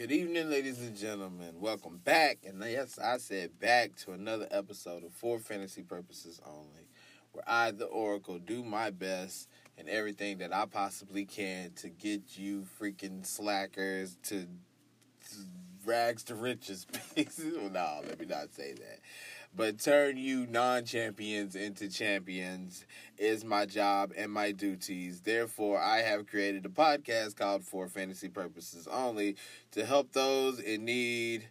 Good evening, ladies and gentlemen. Welcome back. And yes, I said back to another episode of For Fantasy Purposes Only, where I, the Oracle, do my best and everything that I possibly can to get you freaking slackers to, to rags to riches. no, let me not say that but turn you non champions into champions is my job and my duties. Therefore, I have created a podcast called For Fantasy Purposes Only to help those in need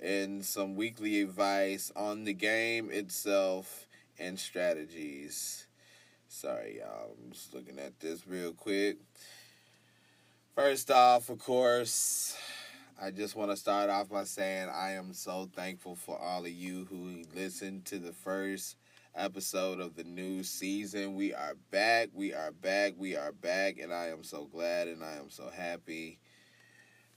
and some weekly advice on the game itself and strategies. Sorry, y'all. I'm just looking at this real quick. First off, of course, I just want to start off by saying I am so thankful for all of you who listened to the first episode of the new season. We are back, we are back, we are back, and I am so glad and I am so happy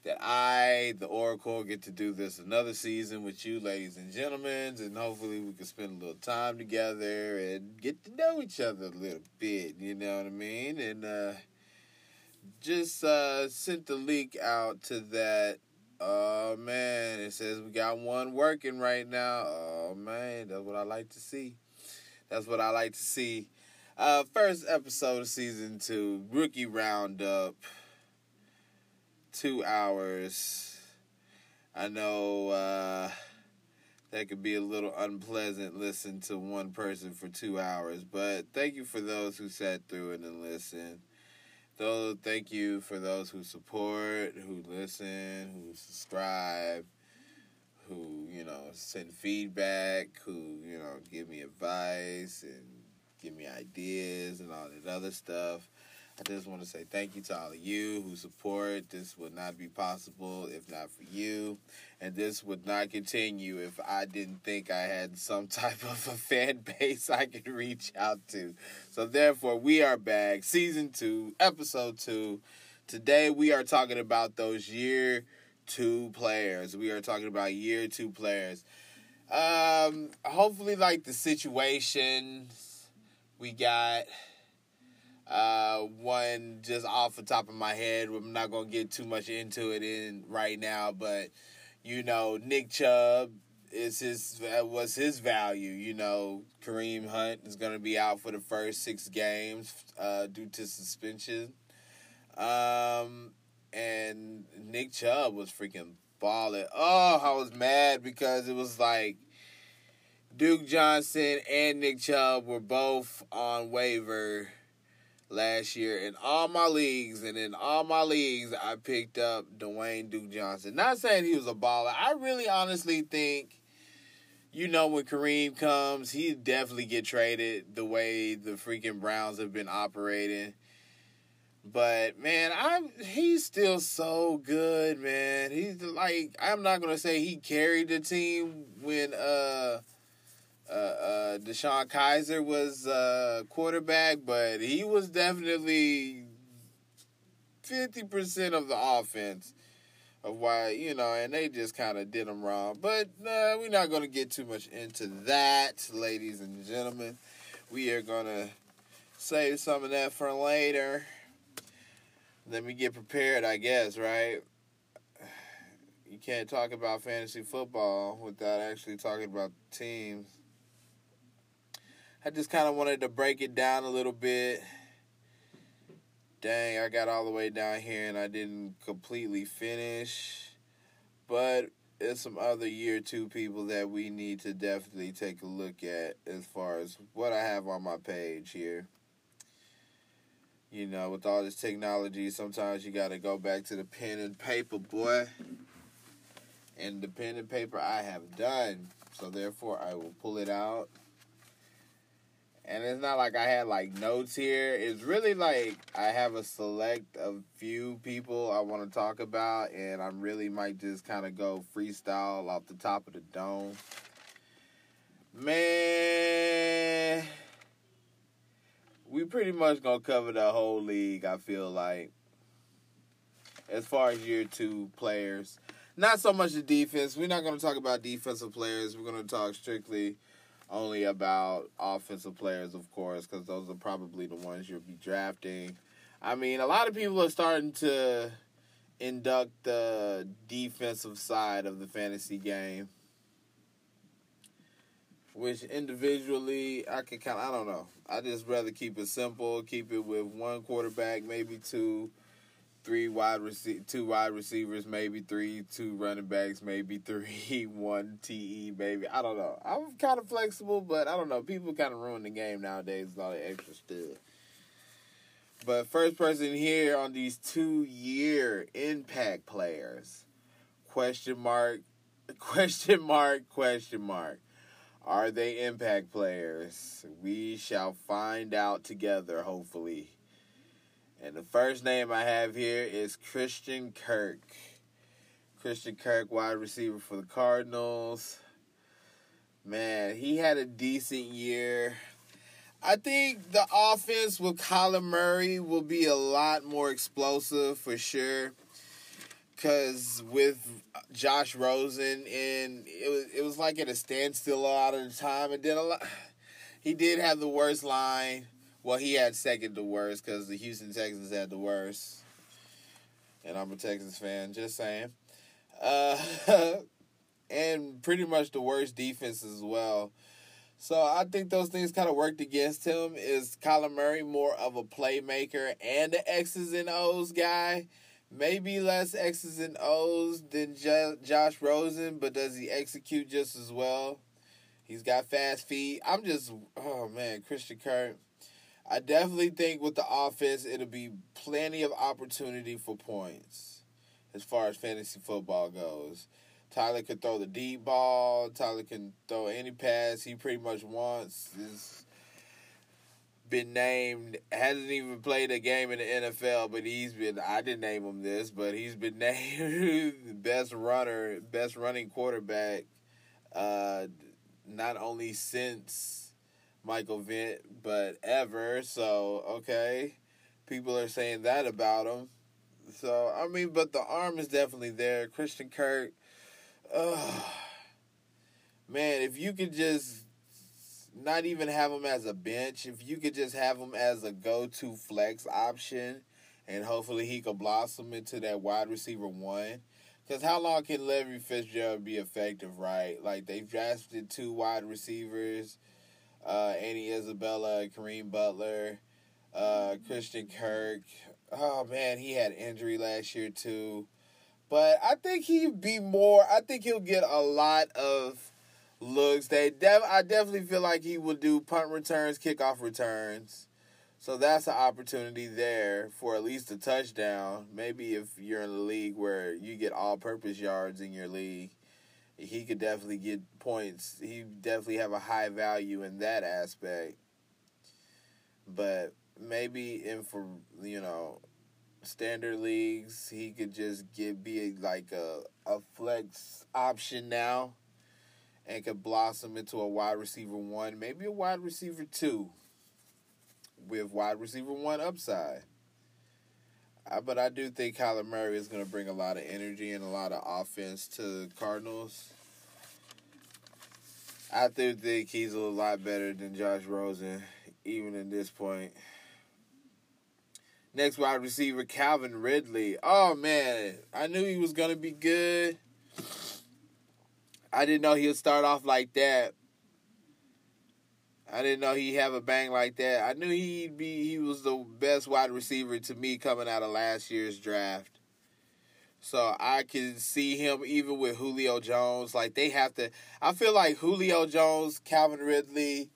that I, the Oracle, get to do this another season with you, ladies and gentlemen, and hopefully we can spend a little time together and get to know each other a little bit, you know what I mean? And uh just uh sent the link out to that Oh man, it says we got one working right now. Oh man, that's what I like to see. That's what I like to see. Uh, first episode of season two, rookie roundup. Two hours. I know uh, that could be a little unpleasant listen to one person for two hours, but thank you for those who sat through it and listened. So thank you for those who support, who listen, who subscribe, who, you know, send feedback, who, you know, give me advice and give me ideas and all that other stuff. I just want to say thank you to all of you who support. This would not be possible if not for you. And this would not continue if I didn't think I had some type of a fan base I could reach out to. So, therefore, we are back. Season two, episode two. Today, we are talking about those year two players. We are talking about year two players. Um, hopefully, like the situations we got uh, one just off the top of my head. I'm not gonna get too much into it in right now, but you know, Nick Chubb is his was his value. You know, Kareem Hunt is gonna be out for the first six games uh, due to suspension. Um, and Nick Chubb was freaking balling. Oh, I was mad because it was like Duke Johnson and Nick Chubb were both on waiver last year in all my leagues, and in all my leagues, I picked up Dwayne Duke Johnson. Not saying he was a baller. I really honestly think, you know, when Kareem comes, he definitely get traded the way the freaking Browns have been operating. But man, I'm he's still so good, man. He's like I'm not gonna say he carried the team when uh uh, uh, DeShone Kizer was uh, quarterback, but he was definitely fifty percent of the offense of why you know, and they just kind of did him wrong. But uh, we're not going to get too much into that, ladies and gentlemen. We are going to save some of that for later. Let me get prepared, I guess, right? You can't talk about fantasy football without actually talking about teams. I just kind of wanted to break it down a little bit. Dang, I got all the way down here and I didn't completely finish. But there's some other year two people that we need to definitely take a look at as far as what I have on my page here. You know, with all this technology, sometimes you got to go back to the pen and paper, boy. And the pen and paper I have done. So therefore, I will pull it out and it's not like I had like notes here. It's really like I have a select of few people I want to talk about, and I really might just kind of go freestyle off the top of the dome. Man, we pretty much gonna cover the whole league. I feel like, as far as year two players, not so much the defense. We're not gonna talk about defensive players. We're gonna talk strictly only about offensive players, of course, because those are probably the ones you'll be drafting. I mean, a lot of people are starting to induct the defensive side of the fantasy game. Which individually I can kind of, I don't know. I just rather keep it simple, keep it with one quarterback, maybe two, three wide rece- two wide receivers, maybe three, two running backs, maybe three, one TE, maybe. I don't know. I'm kind of flexible, but I don't know. People kind of ruin the game nowadays with all the extra stuff. But first person here on these two year impact players. Question mark, question mark, question mark. Are they impact players? We shall find out together, hopefully. And the first name I have here is Christian Kirk. Christian Kirk, wide receiver for the Cardinals. Man, he had a decent year. I think the offense with Kyler Murray will be a lot more explosive for sure. Cause with Josh Rosen and it was it was like at a standstill a lot of the time, and then a lot. He did have the worst line. Well, he had second to worst because the Houston Texans had the worst. And I'm a Texas fan, just saying. Uh, and pretty much the worst defense as well. So I think those things kind of worked against him. Is Kyler Murray more of a playmaker and the X's and O's guy? Maybe less X's and O's than J- Josh Rosen, but does he execute just as well? He's got fast feet. I'm just, oh man, Christian Kirk. I definitely think with the offense, it'll be plenty of opportunity for points as far as fantasy football goes. Kyler can throw the deep ball. Kyler can throw any pass he pretty much wants. He's been named, hasn't even played a game in the NFL, but he's been, I didn't name him this, but he's been named the best runner, best running quarterback, uh, not only since Michael Vick, but ever. So, okay. People are saying that about him. So, I mean, but the arm is definitely there. Christian Kirk, uh, man, if you could just not even have him as a bench, if you could just have him as a go to flex option, and hopefully he could blossom into that wide receiver one. Because how long can Larry Fitzgerald be effective, right? Like, they've drafted two wide receivers uh, Andy Isabella, Hakeem Butler, uh, Christian Kirk. Oh, man, he had injury last year, too. But I think he'd be more, I think he'll get a lot of looks. They def- I definitely feel like he will do punt returns, kickoff returns. So that's an opportunity there for at least a touchdown. Maybe if you're in a league where you get all purpose yards in your league, he could definitely get points. He definitely have a high value in that aspect. But maybe in for you know standard leagues, he could just get be like a a flex option now and could blossom into a wide receiver one, maybe a wide receiver two with wide receiver one upside. Uh, but I do think Kyler Murray is going to bring a lot of energy and a lot of offense to the Cardinals. I do think he's a lot better than Josh Rosen, even at this point. Next wide receiver, Calvin Ridley. Oh man, I knew he was gonna be good. I didn't know he'd start off like that. I didn't know he'd have a bang like that. I knew he'd be he was the best wide receiver to me coming out of last year's draft. So I can see him even with Julio Jones. Like they have to I feel like Julio Jones, Calvin Ridley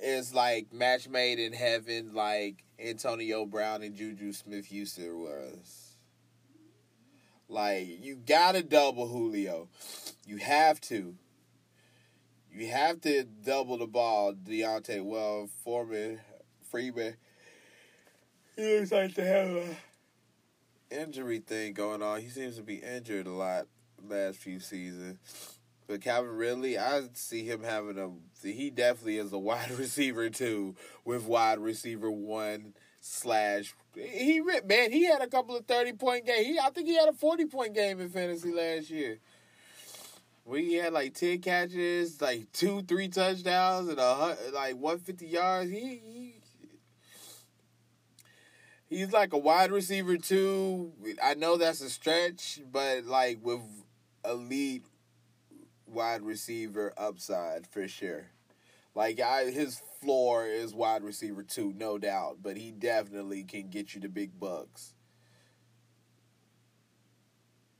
is like match made in heaven like Antonio Brown and Juju Smith-Schuster was. Like you gotta double Julio. You have to. You have to double the ball, Devonta. Well, Foreman, Freeman. He looks like to have a injury thing going on. He seems to be injured a lot last few seasons. But Calvin Ridley, I see him having a. He definitely is a wide receiver too, with wide receiver one slash. He man, he had a couple of thirty point game. He I think he had a forty point game in fantasy last year. We had like ten catches, like two, three touchdowns, and a like one fifty yards. He, he He's like a wide receiver too. I know that's a stretch, but like with elite wide receiver upside for sure. Like I, his floor is wide receiver too, no doubt, but he definitely can get you the big bucks.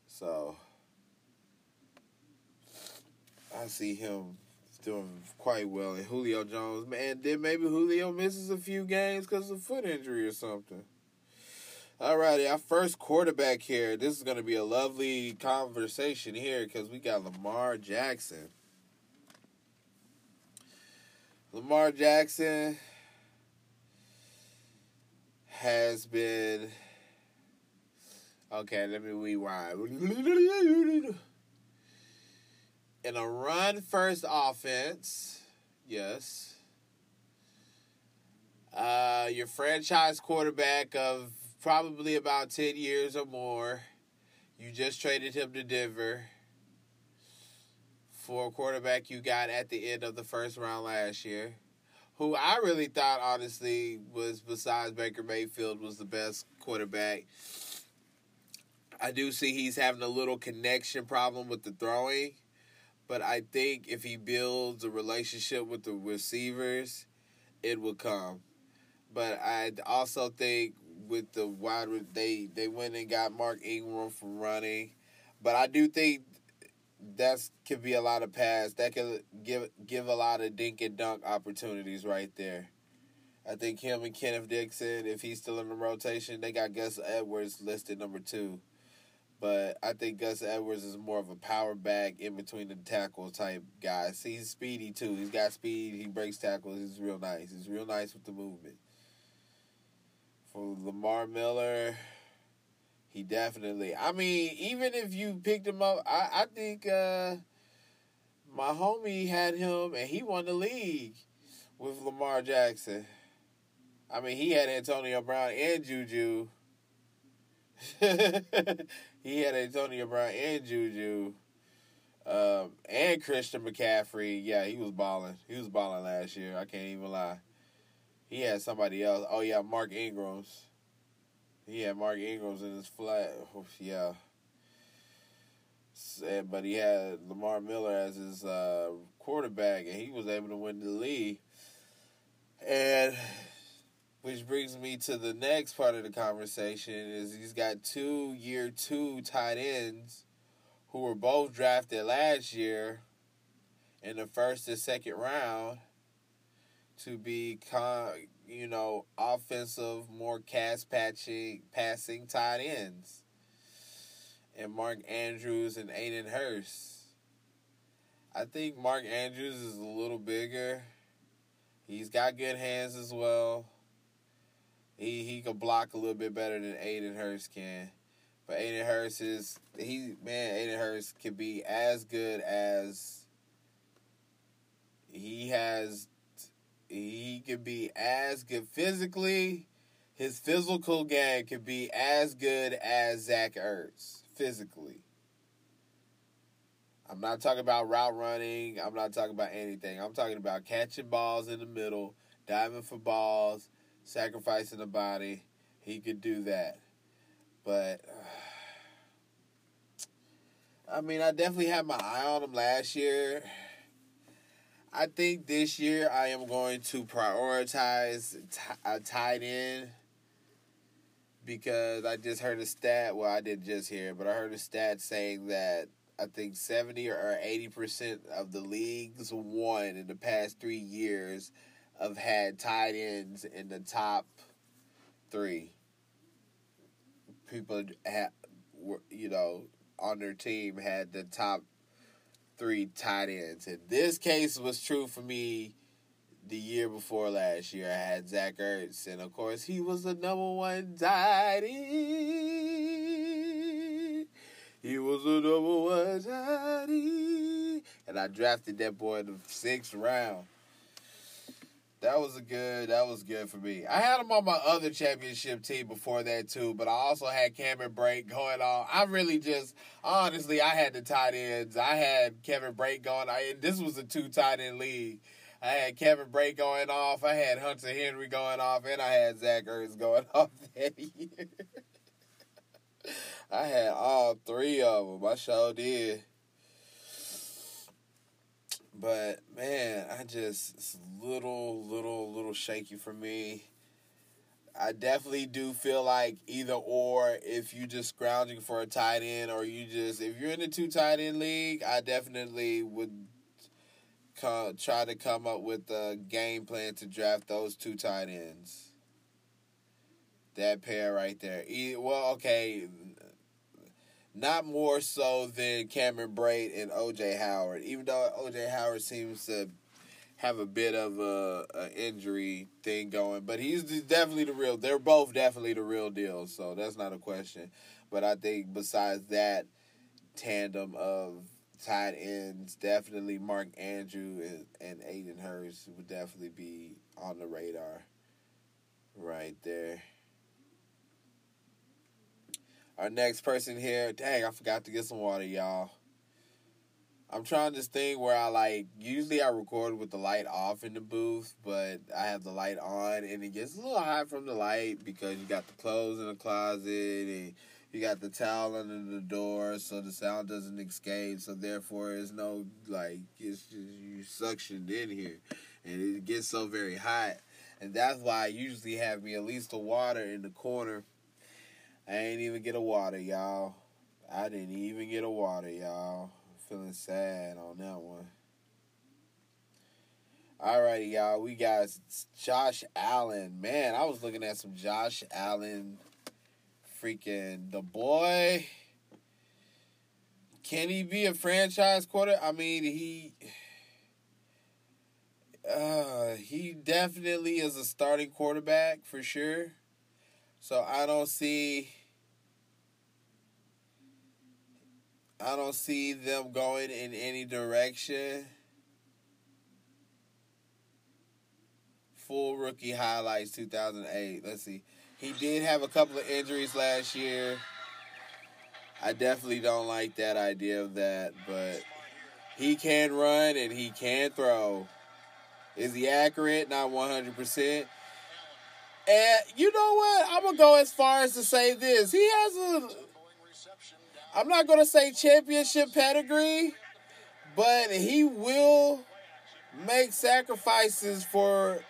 So I see him doing quite well. And Julio Jones, man, then maybe Julio misses a few games because of foot injury or something. Alrighty, our first quarterback here. This is going to be a lovely conversation here because we got Lamar Jackson. Lamar Jackson has been. Okay, let me rewind. In a run first offense, yes. Uh, your franchise quarterback of probably about 10 years or more. You just traded him to Denver for a quarterback you got at the end of the first round last year, who I really thought, honestly, was besides Baker Mayfield, was the best quarterback. I do see he's having a little connection problem with the throwing, but I think if he builds a relationship with the receivers, it will come. But I also think with the wide they they went and got Mark Ingram from running, but I do think that's could be a lot of pass. That could give give a lot of dink and dunk opportunities right there. I think him and Kenneth Dixon, if he's still in the rotation, they got Gus Edwards listed number two. But I think Gus Edwards is more of a power back in between the tackle type guy. See, he's speedy too. He's got speed. He breaks tackles. He's real nice. He's real nice with the movement for Lamar Miller. He definitely. I mean, even if you picked him up, I, I think uh, my homie had him and he won the league with Lamar Jackson. I mean, he had Antonio Brown and Juju. he had Antonio Brown and Juju. Um, and Christian McCaffrey. Yeah, he was balling. He was balling last year. I can't even lie. He had somebody else. Oh yeah, Mark Ingram's. He had Mark Ingram's in his flat. Yeah. But he had Lamar Miller as his uh, quarterback, and he was able to win the league. And which brings me to the next part of the conversation is he's got two year two tight ends who were both drafted last year in the first and second round to be, con- you know, offensive, more cast patching, passing tight ends. And Mark Andrews and Hayden Hurst. I think Mark Andrews is a little bigger. He's got good hands as well. He he can block a little bit better than Hayden Hurst can. But Hayden Hurst is he man, Hayden Hurst can be as good as he has he could be as good physically. His physical game could be as good as Zach Ertz physically. I'm not talking about route running. I'm not talking about anything. I'm talking about catching balls in the middle, diving for balls, sacrificing the body. He could do that. But, uh, I mean, I definitely had my eye on him last year. I think this year I am going to prioritize a tight end because I just heard a stat. Well, I didn't just hear, but I heard a stat saying that I think 70 or 80% of the leagues won in the past three years have had tight ends in the top three. People, have, you know, on their team had the top three tight ends. And this case was true for me the year before last year. I had Zach Ertz, and of course, he was the number one tight end. He was the number one tight end. And I drafted that boy in the sixth round. That was a good. That was good for me. I had him on my other championship team before that too, but I also had Cameron Brate going on. I really just honestly, I had the tight ends. I had Kevin Brate going. I this was a two tight end league. I had Kevin Bray going off. I had Hunter Henry going off, and I had Zach Ertz going off that year. I had all three of them. I sure did. But man, I just it's little, little, little shaky for me. I definitely do feel like either or if you just scrounging for a tight end or you just if you're in the two tight end league, I definitely would come, try to come up with a game plan to draft those two tight ends. That pair right there. Well, okay, not more so than Cameron Brate and OJ Howard. Even though OJ Howard seems to have a bit of a, a, injury thing going, but he's definitely the real. They're both definitely the real deal, so that's not a question. But I think besides that tandem of tight ends, definitely Mark Andrew and, and Hayden Hurst would definitely be on the radar right there. Our next person here, dang, I forgot to get some water, y'all. I'm trying this thing where I like usually I record with the light off in the booth, but I have the light on and it gets a little hot from the light because you got the clothes in the closet and you got the towel under the door so the sound doesn't escape. So therefore, there's no like it's just you suctioned in here, and it gets so very hot, and that's why I usually have me at least a water in the corner I ain't even get a water, y'all. I didn't even get a water, y'all. Feeling sad on that one. Alrighty, y'all. We got Josh Allen. Man, I was looking at some Josh Allen. Freaking the boy. Can he be a franchise quarter? I mean, he. Uh, he definitely is a starting quarterback for sure. So I don't see I don't see them going in any direction. Full rookie highlights 2008. Let's see. He did have a couple of injuries last year. I definitely don't like that idea of that, but he can run and he can throw. Is he accurate? Not 100%. And you know what? I'm going to go as far as to say this. He has a I'm not going to say championship pedigree, but he will make sacrifices for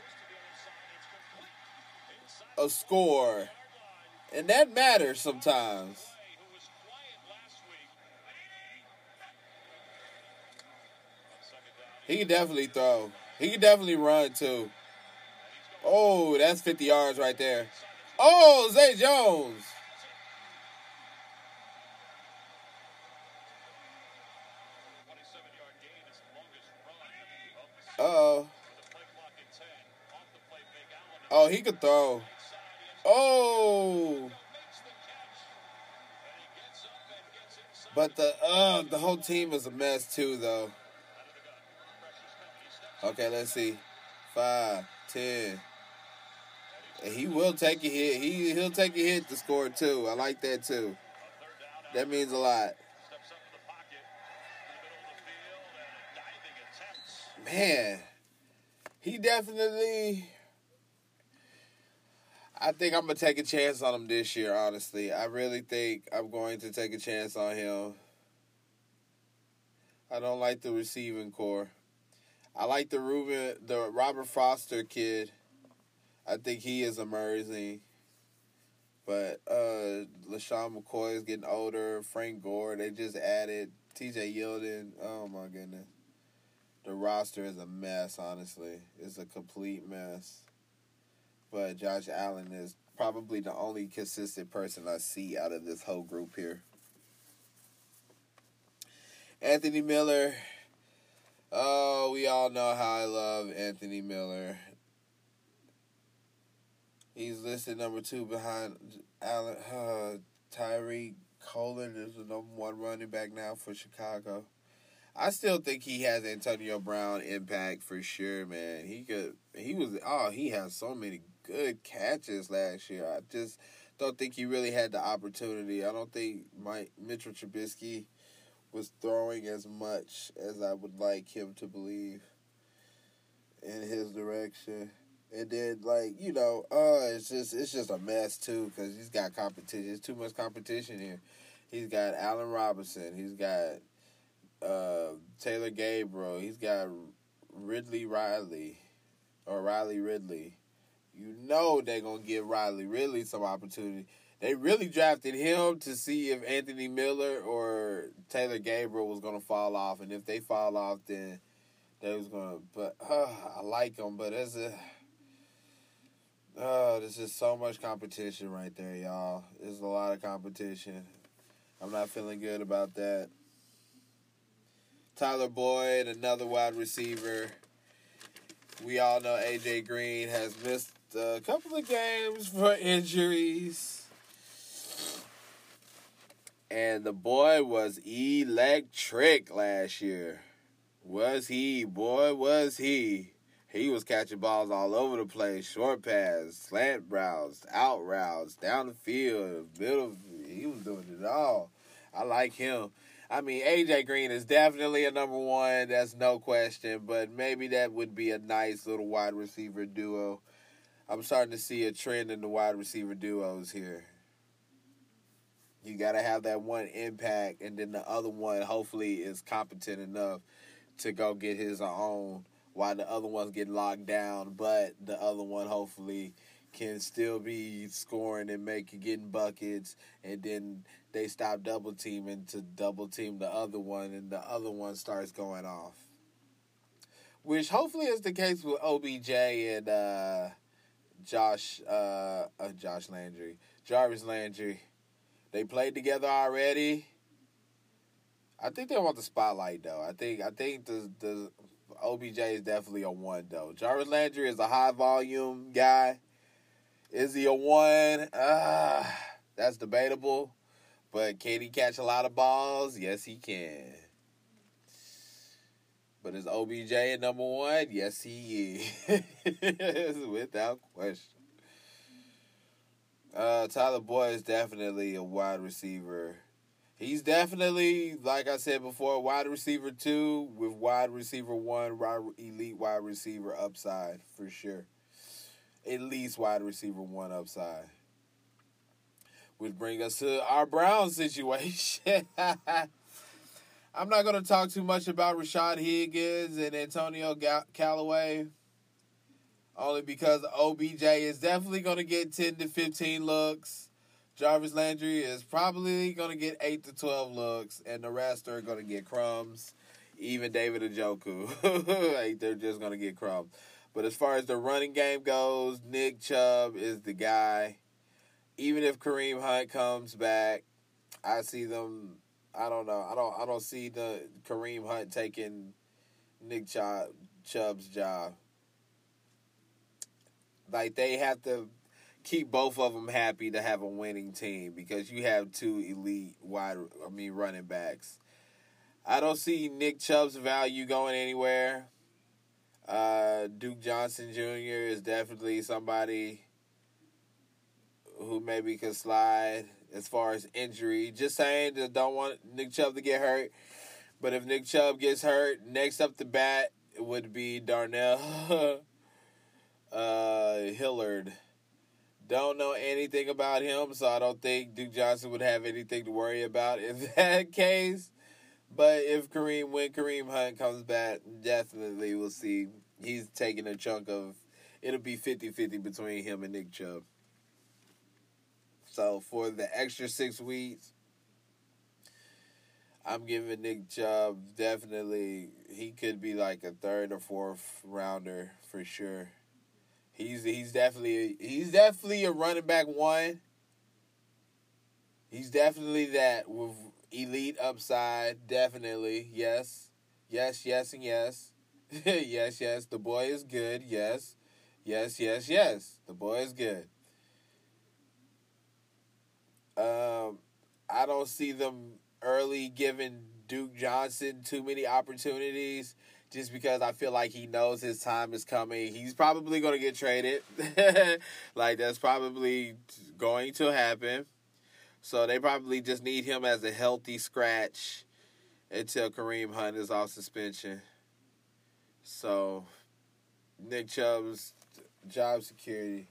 a score. And that matters sometimes. He can definitely throw. He can definitely run too. Oh, that's 50 yards right there. Oh, Zay Jones. Oh. Oh, he could throw. Oh. But the uh the whole team is a mess too though. Okay, let's see. Five, ten. And he will take a hit. He he'll take a hit to score too. I like that too. That means a lot. Man, he definitely. I think I'm gonna take a chance on him this year. Honestly, I really think I'm going to take a chance on him. I don't like the receiving core. I like the Ruben, the Robert Foster kid. I think he is amazing. But uh LeSean McCoy is getting older. Frank Gore, they just added TJ Yeldon. Oh my goodness the roster is a mess, honestly. It's a complete mess. But Josh Allen is probably the only consistent person I see out of this whole group here. Anthony Miller. Oh, we all know how I love Anthony Miller. He's listed number two behind Allen. Uh, Tarik Cohen is the number one running back now for Chicago. I still think he has Antonio Brown impact for sure, man. He could he was oh, he has so many good catches last year. I just don't think he really had the opportunity. I don't think Mike Mitchell Trubisky was throwing as much as I would like him to believe. in his direction. And then, like you know, uh, it's just it's just a mess too because he's got competition. There's too much competition here. He's got Allen Robinson. He's got uh, Taylor Gabriel. He's got Ridley Riley or Riley Ridley. You know they're gonna give Riley Ridley some opportunity. They really drafted him to see if Anthony Miller or Taylor Gabriel was gonna fall off, and if they fall off, then they was gonna. But uh, I like them, but as a Oh, there's just so much competition right there, y'all. There's a lot of competition. I'm not feeling good about that. Tyler Boyd, another wide receiver. We all know AJ Green has missed a couple of games for injuries. And the boy was electric last year. Was he? Boy, was he. He was catching balls all over the place, short pass, slant routes, out routes, down the field, middle. He was doing it all. I like him. I mean, AJ Green is definitely a number one. That's no question. But maybe that would be a nice little wide receiver duo. I'm starting to see a trend in the wide receiver duos here. You got to have that one impact, and then the other one hopefully is competent enough to go get his own while the other one's getting locked down, but the other one hopefully can still be scoring and making getting buckets and then they stop double teaming to double team the other one and the other one starts going off. Which hopefully is the case with OBJ and uh, Josh uh, uh, Josh Landry. Jarvis Landry. They played together already. I think they want the spotlight though. I think I think the the OBJ is definitely a one though. Jarvis Landry is a high volume guy. Is he a one? Uh, that's debatable. But can he catch a lot of balls? Yes, he can. But is OBJ a number one? Yes, he is. Without question. Uh, Tyler Boyd is definitely a wide receiver he's definitely, like I said before, wide receiver two with wide receiver one, elite wide receiver upside for sure. At least wide receiver one upside. Which bring us to our Brown situation. I'm not going to talk too much about Rashad Higgins and Antonio Callaway. Only because OBJ is definitely going to get 10 to 15 looks. Jarvis Landry is probably going to get 8 to 12 looks, and the rest are going to get crumbs. Even David Njoku, they're just going to get crumbs. But as far as the running game goes, Nick Chubb is the guy. Even if Kareem Hunt comes back, I see them. I don't know. I don't. I don't see the Kareem Hunt taking Nick Chubb, Chubb's job. Like they have to keep both of them happy to have a winning team because you have two elite wide, I mean, running backs. I don't see Nick Chubb's value going anywhere. Uh, Duke Johnson Jr. is definitely somebody who maybe could slide as far as injury. Just saying, just don't want Nick Chubb to get hurt. But if Nick Chubb gets hurt, next up the bat would be Darnell uh, Hilliard. Don't know anything about him, so I don't think Duke Johnson would have anything to worry about in that case. But if Kareem, when Kareem Hunt comes back, definitely we'll see. He's taking a chunk of, it'll be 50 50 between him and Nick Chubb. So for the extra six weeks, I'm giving Nick Chubb definitely, he could be like a third or fourth rounder for sure. He's he's definitely he's definitely a running back one. He's definitely that with elite upside. Definitely, yes, yes, yes, and yes, yes, yes. The boy is good. Yes, yes, yes, yes. The boy is good. Um, I don't see them early giving Duke Johnson too many opportunities just because I feel like he knows his time is coming. He's probably going to get traded. like, that's probably going to happen. So they probably just need him as a healthy scratch until Kareem Hunt is off suspension. So, Nick Chubb's job security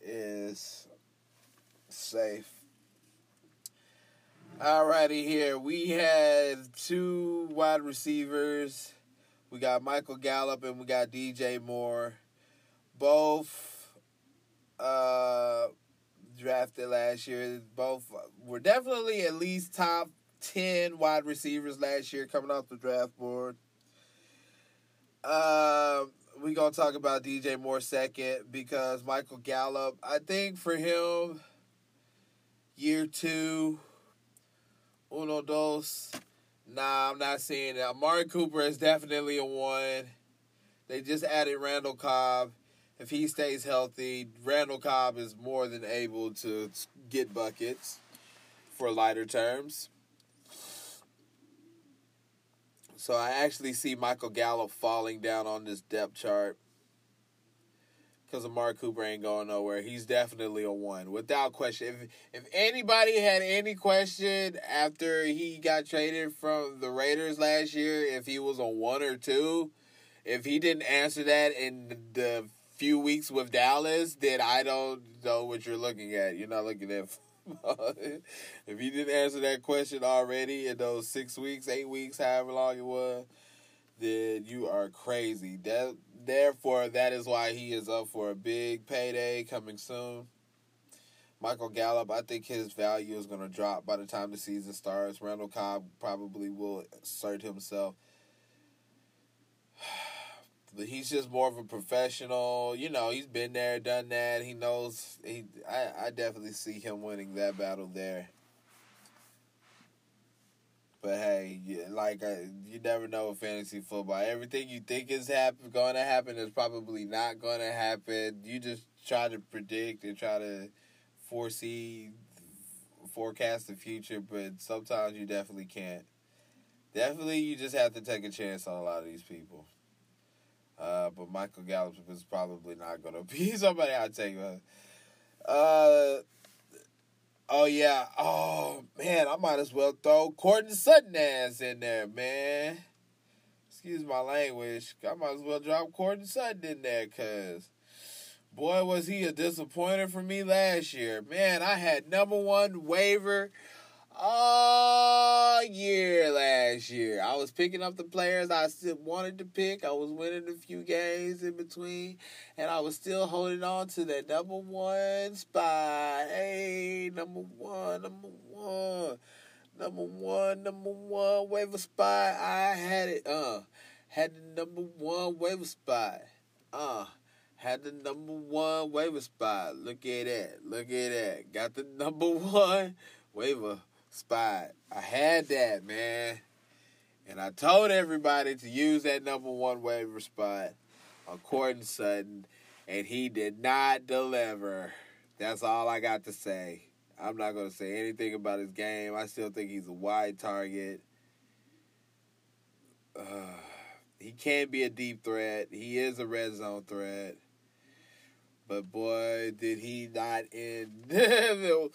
is safe. Alrighty, here we had two wide receivers. We got Michael Gallup and we got DJ Moore. Both uh, drafted last year. Both were definitely at least top 10 wide receivers last year coming off the draft board. Uh, we gonna talk about DJ Moore second because Michael Gallup. I think for him, year two, uno dos. Nah, I'm not seeing it. Amari Cooper is definitely a one. They just added Randall Cobb. If he stays healthy, Randall Cobb is more than able to get buckets for lighter terms. So I actually see Michael Gallup falling down on this depth chart because Amari Cooper ain't going nowhere. He's definitely a one without question. If if anybody had any question after he got traded from the Raiders last year, if he was a one or two, if he didn't answer that in the few weeks with Dallas, then I don't know what you're looking at. You're not looking at. if you didn't answer that question already in those six weeks, eight weeks, however long it was, then you are crazy. That therefore, that is why he is up for a big payday coming soon. Michael Gallup, I think his value is going to drop by the time the season starts. Randall Cobb probably will assert himself. He's just more of a professional. You know, he's been there, done that. He knows. He, I, I definitely see him winning that battle there. But hey, like uh, you never know with fantasy football. Everything you think is happen going to happen is probably not going to happen. You just try to predict and try to foresee, forecast the future, but sometimes you definitely can't. Definitely, you just have to take a chance on a lot of these people. Uh, but Michael Gallup is probably not going to be somebody I'll take. Uh, Oh yeah. Oh man, I might as well throw Courtland Sutton ass in there, man. Excuse my language. I might as well drop Courtland Sutton in there, cause boy was he a disappointer for me last year. Man, I had number one waiver all year last year. I was picking up the players I still wanted to pick. I was winning a few games in between, and I was still holding on to that number one spot. Hey, number one, number one, number one, number one waiver spot. I had it. Uh, had the number one waiver spot. Uh. Had the number one waiver spot. Look at that. Look at that. Got the number one waiver spot. I had that, man. And I told everybody to use that number one waiver spot on Courtland Sutton, and he did not deliver. That's all I got to say. I'm not going to say anything about his game. I still think he's a wide target. Uh, he can be a deep threat. He is a red zone threat. But boy, did he not end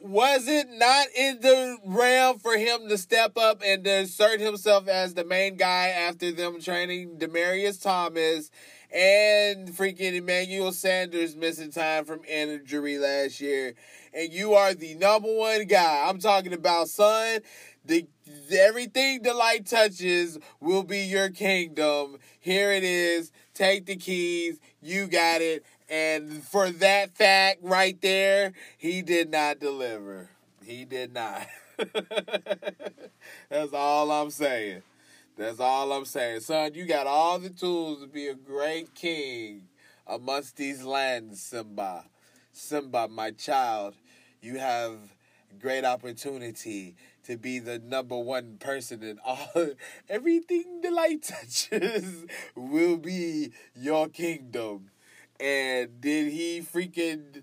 was it not in the realm for him to step up and to assert himself as the main guy after them training Demaryius Thomas and freaking Emmanuel Sanders missing time from injury last year? And you are the number one guy. I'm talking about, son. The everything the light touches will be your kingdom. Here it is. Take the keys. You got it. And for that fact right there, he did not deliver. He did not. That's all I'm saying. That's all I'm saying. Son, you got all the tools to be a great king amongst these lands, Simba. Simba, my child, you have great opportunity to be the number one person in all everything the light touches will be your kingdom and did he freaking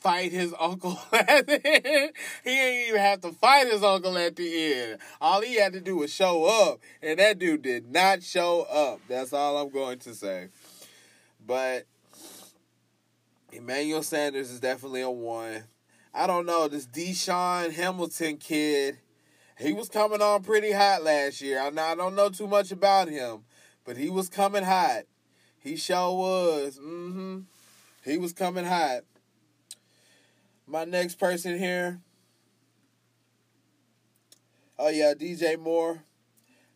fight his uncle at the end? He ain't even have to fight his uncle at the end. All he had to do was show up, and that dude did not show up. That's all I'm going to say. But Emmanuel Sanders is definitely a one. I don't know this DaeSean Hamilton kid. He was coming on pretty hot last year. I don't know too much about him, but he was coming hot. He sure was. Mm-hmm. He was coming hot. My next person here. Oh yeah, DJ Moore.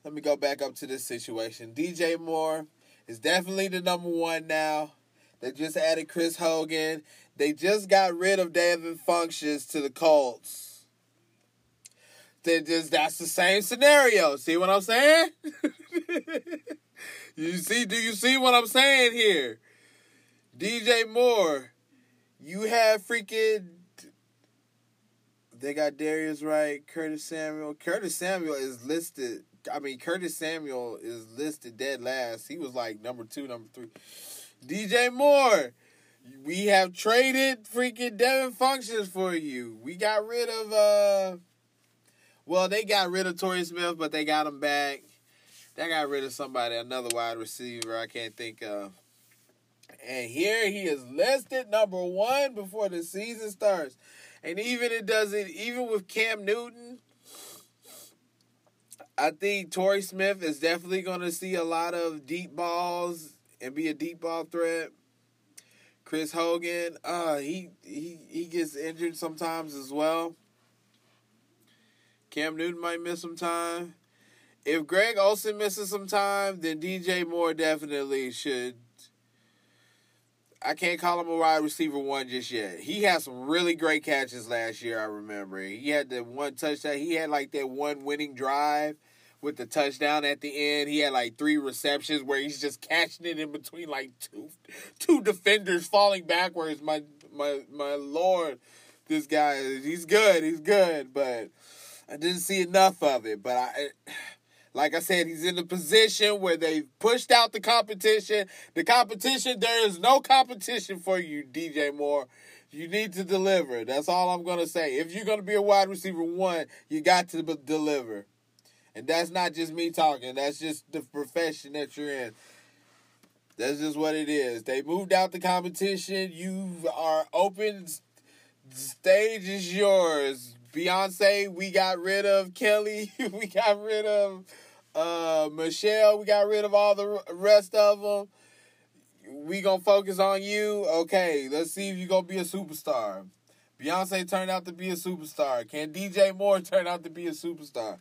Let me go back up to this situation. DJ Moore is definitely the number one now. They just added Chris Hogan. They just got rid of Devin Funchess to the Colts. Just that's the same scenario. See what I'm saying? you see, do you see what I'm saying here? DJ Moore, you have freaking they got Jarius Wright, Curtis Samuel. Curtis Samuel is listed. I mean, Curtis Samuel is listed dead last. He was like number two, number three. DJ Moore, we have traded freaking Devin Funchess for you. We got rid of uh well, they got rid of Torrey Smith, but they got him back. They got rid of somebody, another wide receiver I can't think of. And here he is listed number one before the season starts. And even it doesn't, even with Cam Newton, I think Torrey Smith is definitely going to see a lot of deep balls and be a deep ball threat. Chris Hogan, uh, he he he gets injured sometimes as well. Cam Newton might miss some time. If Greg Olsen misses some time, then DJ Moore definitely should. I can't call him a wide receiver one just yet. He had some really great catches last year. I remember he had the one touchdown. He had like that one winning drive with the touchdown at the end. He had like three receptions where he's just catching it in between like two two defenders falling backwards. My my my lord, this guy he's good. He's good, but I didn't see enough of it. But I like I said, he's in a position where they've pushed out the competition. The competition, there is no competition for you, DJ Moore. You need to deliver. That's all I'm going to say. If you're going to be a wide receiver one, you got to deliver. And that's not just me talking. That's just the profession that you're in. That's just what it is. They moved out the competition. You are open. Stage is yours. Beyonce, we got rid of Kelly. we got rid of uh, Michelle. We got rid of all the rest of them. We gonna focus on you. Okay, let's see if you gonna be a superstar. Beyonce turned out to be a superstar. Can DJ Moore turn out to be a superstar?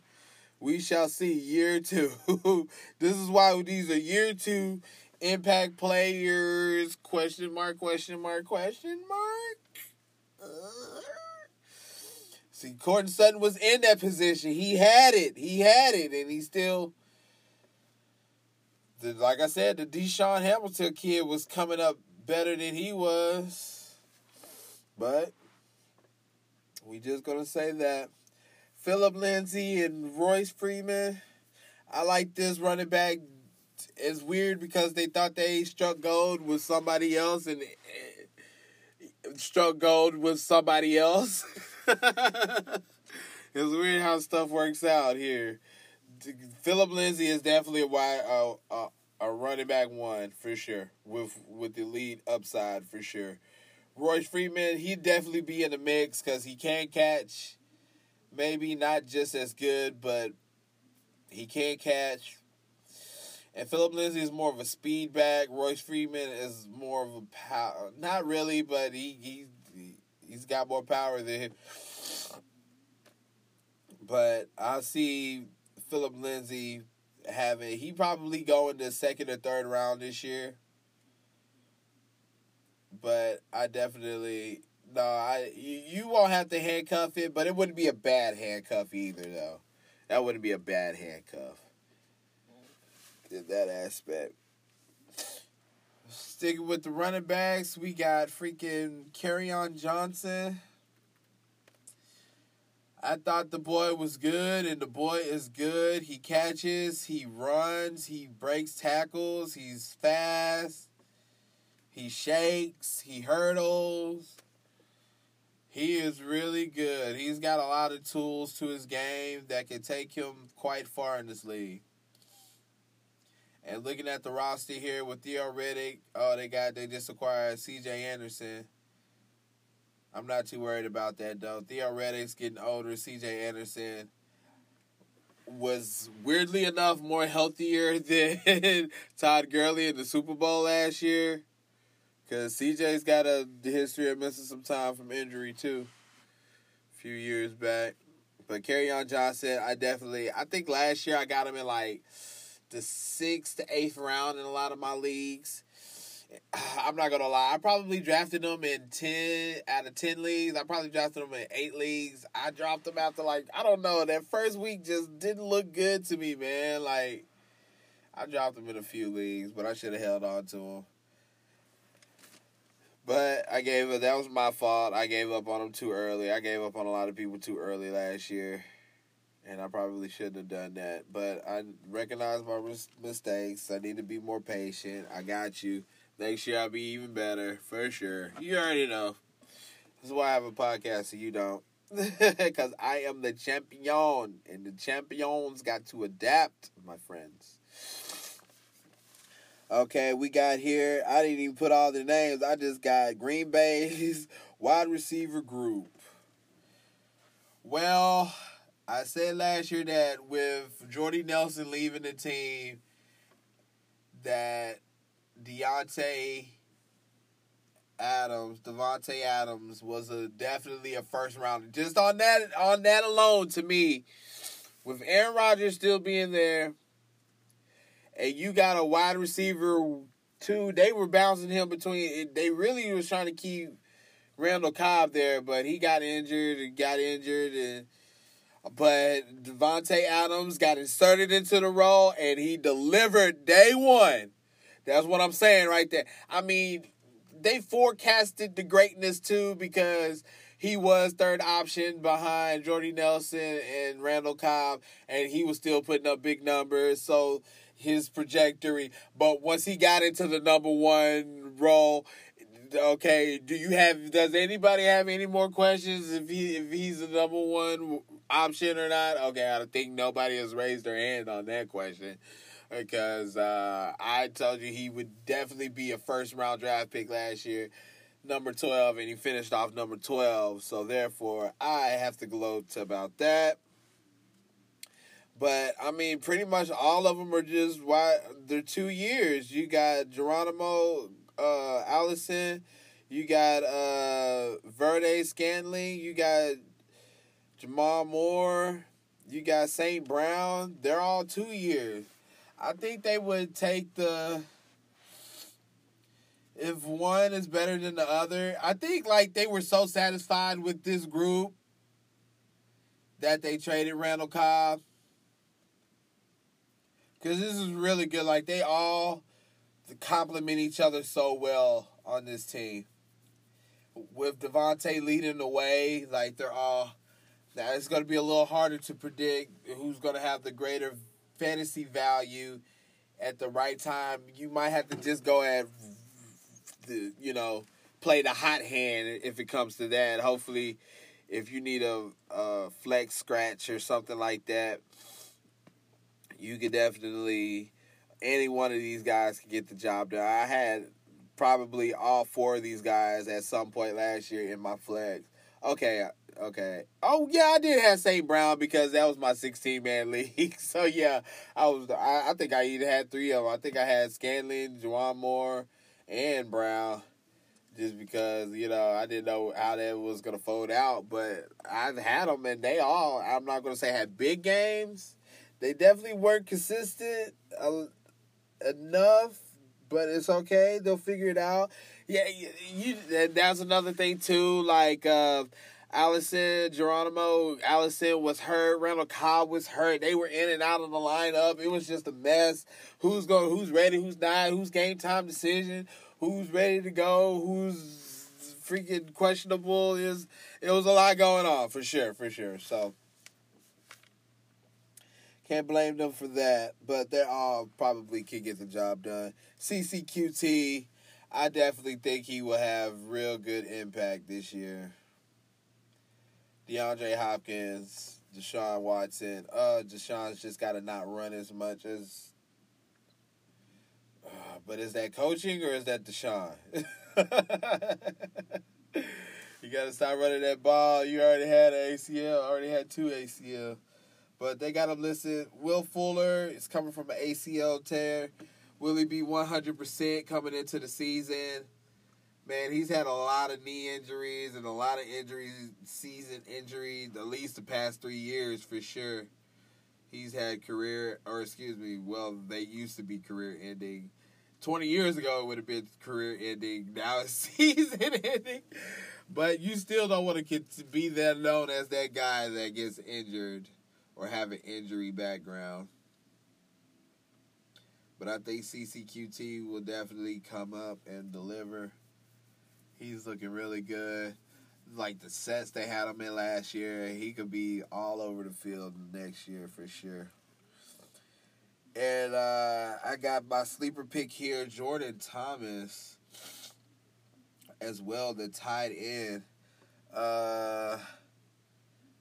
we shall see year two. this is why these are year two impact players. Question mark, question mark, question mark. Uh, see, Courtland Sutton was in that position. He had it. He had it, and he still. Like I said, the DaeSean Hamilton kid was coming up better than he was. But we just gonna say that. Philip Lindsay and Royce Freeman. I like this running back. It's weird because they thought they struck gold with somebody else and eh, struck gold with somebody else. it's weird how stuff works out here. Philip Lindsay is definitely a wide, uh, uh, a running back one for sure with with the lead upside for sure. Royce Freeman, he'd definitely be in the mix because he can catch maybe not just as good, but he can catch. And Philip Lindsay is more of a speed back. Royce Freeman is more of a power. Not really, but he he he's got more power than him. But I see Philip Lindsay having he probably going the second or third round this year. But I definitely no, I you, you won't have to handcuff it, but it wouldn't be a bad handcuff either, though. That wouldn't be a bad handcuff. In that aspect. Sticking with the running backs, we got freaking Kerryon Johnson. I thought the boy was good, and the boy is good. He catches, he runs, he breaks tackles, he's fast, he shakes, he hurdles. He is really good. He's got a lot of tools to his game that can take him quite far in this league. And looking at the roster here with Theo Riddick, oh, they got they just acquired C.J. Anderson. I'm not too worried about that though. Theo Riddick's getting older. C.J. Anderson. was weirdly enough more healthier than Todd Gurley in the Super Bowl last year. Because CJ's got a history of missing some time from injury, too. A few years back. But Kerryon Johnson, I definitely, I think last year I got him in like the sixth to eighth round in a lot of my leagues. I'm not gonna lie. I probably drafted them in ten out of ten leagues. I probably drafted them in eight leagues. I dropped them after like I don't know. That first week just didn't look good to me, man. Like I dropped them in a few leagues, but I should have held on to them. But I gave up. That was my fault. I gave up on them too early. I gave up on a lot of people too early last year, and I probably shouldn't have done that. But I recognize my mistakes. I need to be more patient. I got you. Next year I'll be even better for sure. You already know. This is why I have a podcast, so you don't. Because I am the champion, and the champions got to adapt, my friends. Okay, we got here. I didn't even put all the names. I just got Green Bay's wide receiver group. Well, I said last year that with Jordy Nelson leaving the team, that Deontay Adams, Davante Adams was a definitely a first rounder. Just on that on that alone to me, with Aaron Rodgers still being there, and you got a wide receiver too, they were bouncing him between they really was trying to keep Randall Cobb there, but he got injured and got injured and but Davante Adams got inserted into the role and he delivered day one. That's what I'm saying right there. I mean, they forecasted the greatness too because he was third option behind Jordy Nelson and Randall Cobb, and he was still putting up big numbers. So his trajectory. But once he got into the number one role, okay, do you have? Does anybody have any more questions if he if he's the number one option or not? Okay, I think nobody has raised their hand on that question because uh, I told you he would definitely be a first round draft pick last year, number 12, and he finished off number 12. So therefore, I have to gloat about that. But I mean, pretty much all of them are just why they're two years. You got Geronimo uh, Allison, you got uh, Valdes-Scantling, you got J'Mon Moore, you got St. Brown. They're all two years. I think they would take the if one is better than the other. I think like they were so satisfied with this group that they traded Randall Cobb. Cause this is really good. Like they all complement each other so well on this team. With Davante leading the way, like they're all. Now it's going to be a little harder to predict who's going to have the greater fantasy value at the right time. You might have to just go at the you know play the hot hand if it comes to that. Hopefully, if you need a, a flex scratch or something like that, you could definitely any one of these guys can get the job done. I had probably all four of these guys at some point last year in my flex. Okay, okay. Oh yeah, I did have St. Brown because that was my 16 man league. So yeah, I was. I, I think I either had three of them. I think I had Scantling, J'Mon Moore, and Brown. Just because you know I didn't know how that was gonna fold out, but I've had them and they all. I'm not gonna say had big games. They definitely weren't consistent enough, but it's okay. They'll figure it out. Yeah, you. you that's another thing too. Like. Uh, Allison, Geronimo, Allison was hurt. Randall Cobb was hurt. They were in and out of the lineup. It was just a mess. Who's going? Who's ready? Who's not? Who's game time decision? Who's ready to go? Who's freaking questionable? Is it was a lot going on for sure, for sure. So can't blame them for that. But they all probably can get the job done. Keke Coutee, I definitely think he will have real good impact this year. DeAndre Hopkins, Deshaun Watson. Uh, Deshaun's just got to not run as much as. Uh, but is that coaching or is that Deshaun? you got to stop running that ball. You already had an ACL, already had two ACL. But they got him listed. Will Fuller is coming from an ACL tear. Will he be 100% coming into the season? Man, he's had a lot of knee injuries and a lot of injuries, season injuries, at least the past three years for sure. He's had career, or excuse me, well, they used to be career ending. 20 years ago, it would have been career ending. Now it's season ending. But you still don't want to be that known as that guy that gets injured or have an injury background. But I think Keke Coutee will definitely come up and deliver. He's looking really good. Like the sets they had him in last year, he could be all over the field next year for sure. And uh, I got my sleeper pick here, Jordan Thomas, as well, the tight end. Uh,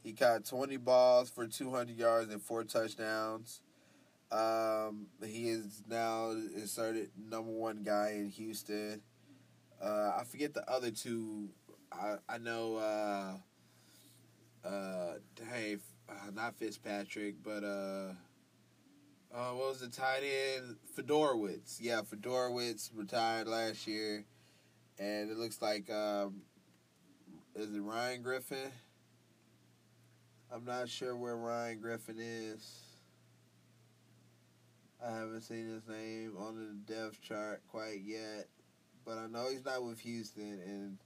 he caught 20 balls for 200 yards and four touchdowns. Um, he is now inserted number one guy in Houston. Uh, I forget the other two. I I know. Uh, uh, hey, uh, not Fitzpatrick, but uh, uh, what was the tight end? Fiedorowicz. Yeah, Fiedorowicz retired last year, and it looks like um, is it Ryan Griffin? I'm not sure where Ryan Griffin is. I haven't seen his name on the depth chart quite yet but I know he's not with Houston. And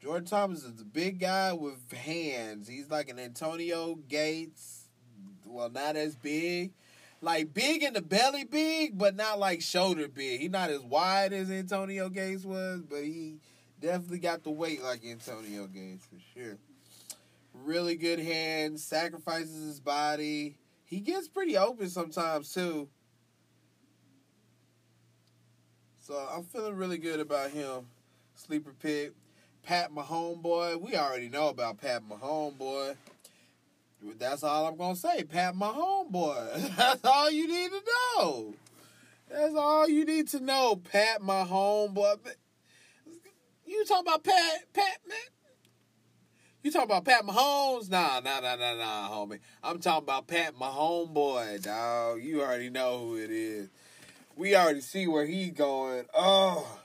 Jordan Thomas is a big guy with hands. He's like an Antonio Gates. Well, not as big. Like big in the belly big, but not like shoulder big. He's not as wide as Antonio Gates was, but he definitely got the weight like Antonio Gates for sure. Really good hands, sacrifices his body. He gets pretty open sometimes too. So I'm feeling really good about him. Sleeper pick. Pat Mahomes boy. We already know about Pat Mahomes boy. That's all I'm gonna say. Pat Mahomes boy. That's all you need to know. That's all you need to know. Pat Mahomes boy. You talking about Pat Pat man? You talking about Pat Mahomes? Nah, nah, nah, nah, nah, homie. I'm talking about Pat Mahomes boy, dog. You already know who it is we already see where he's going. Oh,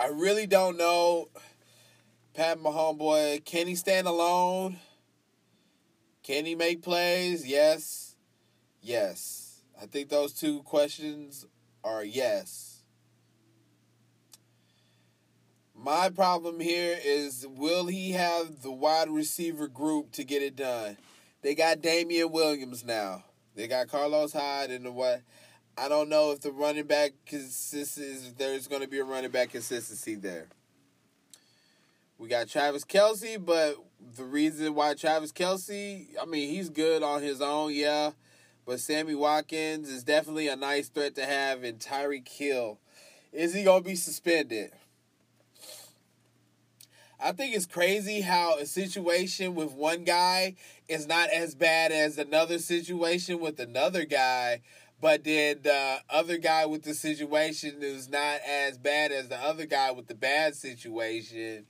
I really don't know. Pat Mahomes, boy, can he stand alone? Can he make plays? Yes. Yes. I think those two questions are yes. My problem here is will he have the wide receiver group to get it done? They got Damien Williams now. They got Carlos Hyde and the what? I don't know if the running back consistency there's going to be a running back consistency there. We got Travis Kelce, but the reason why Travis Kelce, I mean, he's good on his own, yeah. But Sammy Watkins is definitely a nice threat to have. And Tyreek Hill, is he going to be suspended? I think it's crazy how a situation with one guy is not as bad as another situation with another guy, but then the other guy with the situation is not as bad as the other guy with the bad situation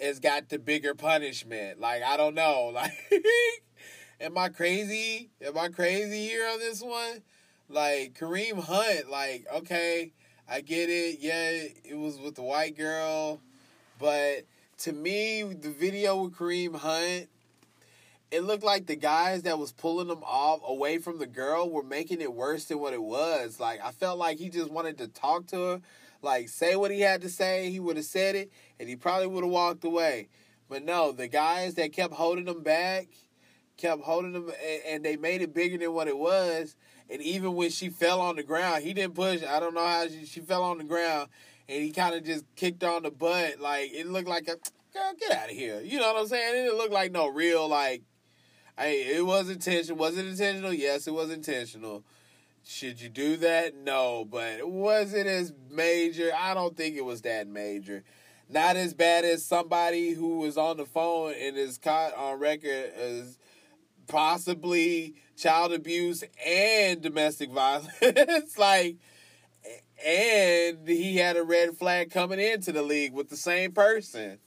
has got the bigger punishment. Like I don't know. Like am I crazy? Am I crazy here on this one? Like Kareem Hunt, like, okay, I get it. Yeah, it was with the white girl, but to me, the video with Kareem Hunt, it looked like the guys that was pulling them off away from the girl were making it worse than what it was. Like I felt like he just wanted to talk to her, like say what he had to say. He would have said it, and he probably would have walked away. But no, the guys that kept holding them back, kept holding them, and they made it bigger than what it was. And even when she fell on the ground, he didn't push. I don't know how she, she fell on the ground and he kind of just kicked on the butt. Like it looked like a girl, get out of here. You know what I'm saying? It didn't look like no real like. Hey, it was intentional. Was it intentional? Yes, it was intentional. Should you do that? No, but was it as major? I don't think it was that major. Not as bad as somebody who was on the phone and is caught on record as possibly child abuse and domestic violence. like and he had a red flag coming into the league with the same person.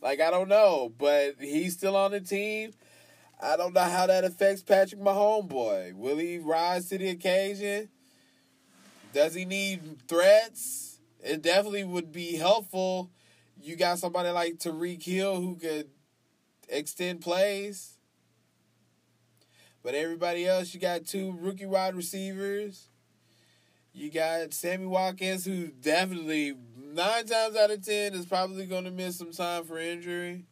Like I don't know, but he's still on the team. I don't know how that affects Patrick Mahomes boy. Will he rise to the occasion? Does he need threats? It definitely would be helpful. You got somebody like Tyreek Hill who could extend plays. But everybody else, you got two rookie wide receivers. You got Sammy Watkins, who definitely nine times out of ten is probably going to miss some time for injury.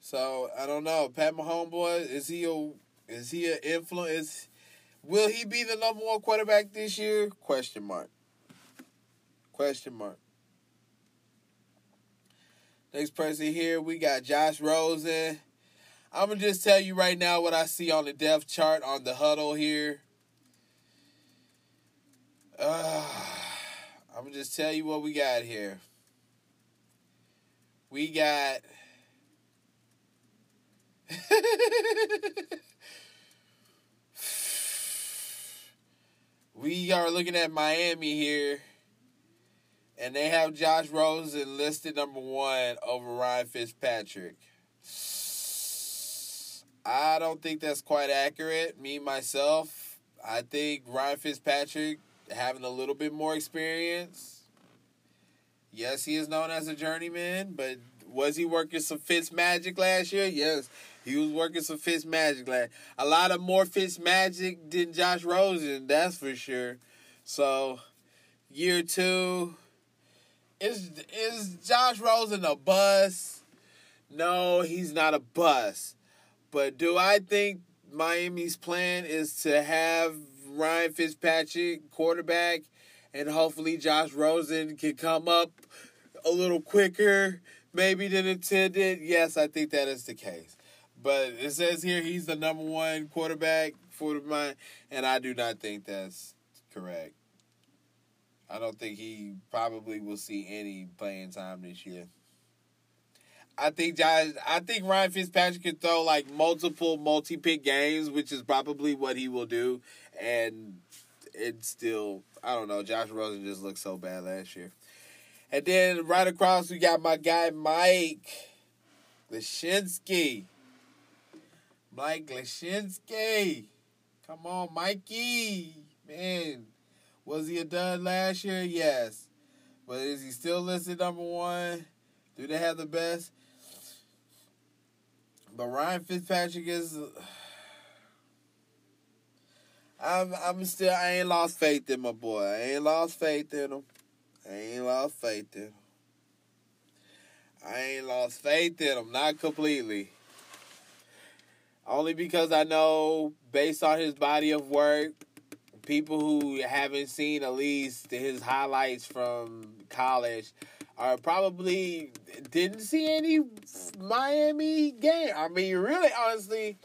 So I don't know. Pat Mahomes, boy, is he a is he an influence? Will he be the number one quarterback this year? Question mark. Question mark. Next person here, we got Josh Rosen. I'm gonna just tell you right now what I see on the depth chart on the huddle here. Uh, I'm gonna just tell you what we got here. We got. we are looking at Miami here, and they have Josh Rosen listed number one over Ryan Fitzpatrick. I don't think that's quite accurate. Me myself, I think Ryan Fitzpatrick having a little bit more experience. Yes, he is known as a journeyman, but was he working some Fitz magic last year? Yes, he was working some Fitz magic last. A lot of more Fitz magic than Josh Rosen, that's for sure. So, year two, is is Josh Rosen a bust? No, he's not a bust. But do I think Miami's plan is to have Ryan Fitzpatrick quarterback and hopefully Josh Rosen can come up a little quicker maybe than intended? Yes, I think that is the case. But it says here he's the number one quarterback for the mind, and I do not think that's correct. I don't think he probably will see any playing time this year. I think Josh, I think Ryan Fitzpatrick can throw like multiple multi-pick games, which is probably what he will do, and it still I don't know. Josh Rosen just looked so bad last year, and then right across we got my guy Mike Gesicki. Mike Gesicki, come on, Mikey, man, was he a dud last year? Yes, but is he still listed number one? Do they have the best? But Ryan Fitzpatrick is. I'm I'm still I ain't lost faith in my boy. I ain't lost faith in him. I ain't lost faith in him. I ain't lost faith in him, not completely. Only because I know based on his body of work, people who haven't seen at least his highlights from college are probably didn't see any Miami game. I mean, really, honestly,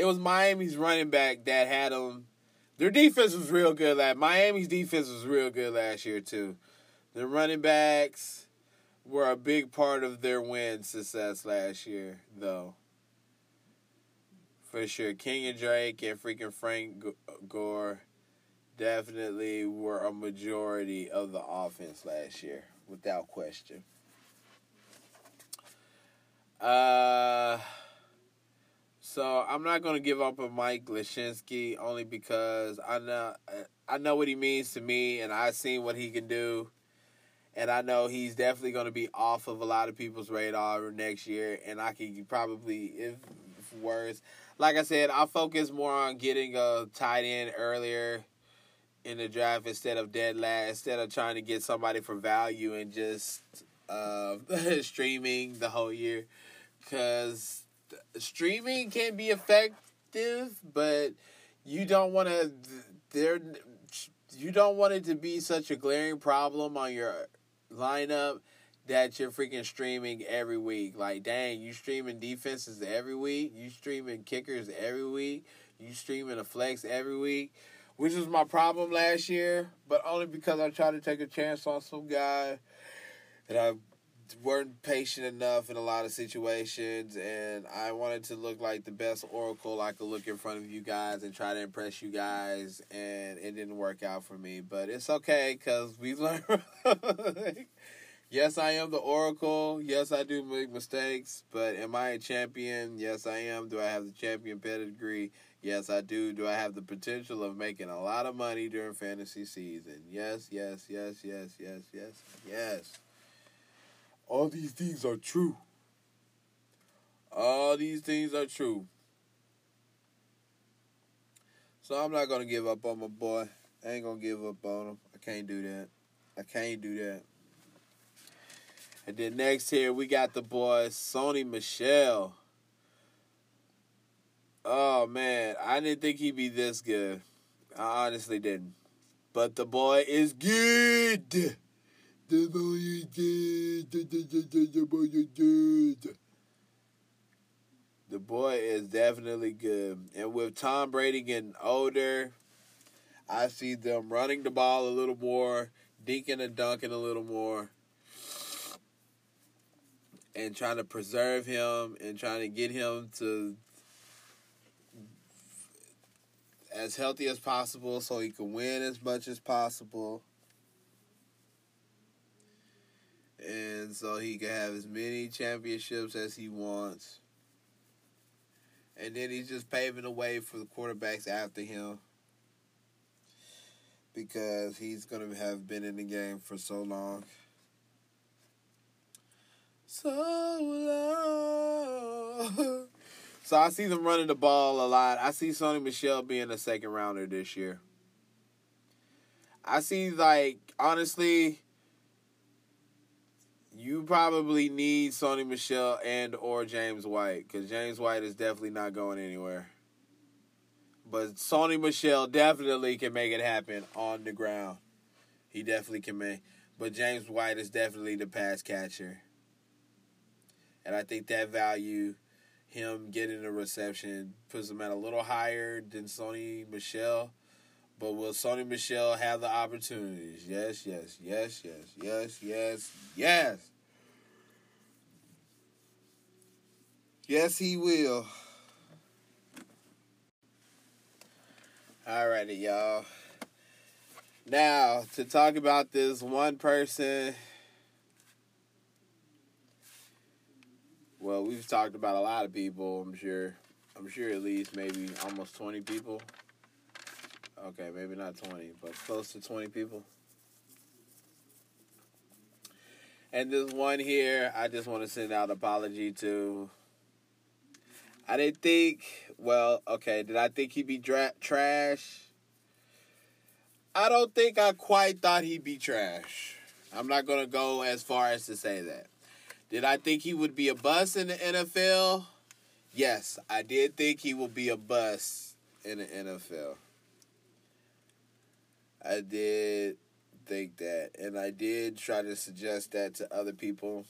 it was Miami's running back that had them. Their defense was real good. Last Miami's defense was real good last year too. The running backs were a big part of their win success last year, though. For sure, Kenyan Drake and freaking Frank Gore definitely were a majority of the offense last year, without question. Uh, so I'm not gonna give up on Mike Gesicki only because I know I know what he means to me, and I've seen what he can do, and I know he's definitely gonna be off of a lot of people's radar next year, and I can probably, if, if worse, like I said, I'll focus more on getting a tight end earlier in the draft instead of dead last, instead of trying to get somebody for value and just uh, streaming the whole year. Because streaming can be effective, but you don't want to. There, you don't want it to be such a glaring problem on your lineup that you're freaking streaming every week. Like, dang, you streaming defenses every week. You streaming kickers every week. You streaming a flex every week which was my problem last year, but only because I tried to take a chance on some guy and I weren't patient enough in a lot of situations, and I wanted to look like the best oracle I could look in front of you guys and try to impress you guys, and it didn't work out for me. But it's okay because we learned. Yes, I am the Oracle. Yes, I do make mistakes. But am I a champion? Yes, I am. Do I have the champion pedigree? Yes, I do. Do I have the potential of making a lot of money during fantasy season? Yes, yes, yes, yes, yes, yes, yes. All these things are true. All these things are true. So I'm not gonna give up on my boy. I ain't gonna give up on him. I can't do that. I can't do that. And then next here we got the boy Sony Michel. Oh man, I didn't think he'd be this good. I honestly didn't. But the boy is good. The boy is definitely good. And with Tom Brady getting older, I see them running the ball a little more, dinking and dunking a little more, and trying to preserve him and trying to get him to as healthy as possible so he can win as much as possible. And so he can have as many championships as he wants. And then he's just paving the way for the quarterbacks after him. Because he's going to have been in the game for so long. So long. So I see them running the ball a lot. I see Sony Michel being a second rounder this year. I see like honestly, you probably need Sony Michel and or James White because James White is definitely not going anywhere. But Sony Michel definitely can make it happen on the ground. He definitely can make. But James White is definitely the pass catcher. And I think that value him getting a reception puts him at a little higher than Sony Michel. But will Sony Michel have the opportunities? Yes, yes, yes, yes, yes, yes, yes. Yes, he will. Alrighty, y'all. Now, to talk about this one person Well, we've talked about a lot of people. I'm sure. I'm sure at least maybe almost 20 people. Okay, maybe not 20, but close to 20 people. And this one here, I just want to send out an apology to. I didn't think. Well, okay, did I think he'd be dra- trash? I don't think I quite thought he'd be trash. I'm not to go as far as to say that. Did I think he would be a bust in the NFL? Yes, I did think he would be a bust in the NFL. I did think that. And I did try to suggest that to other people.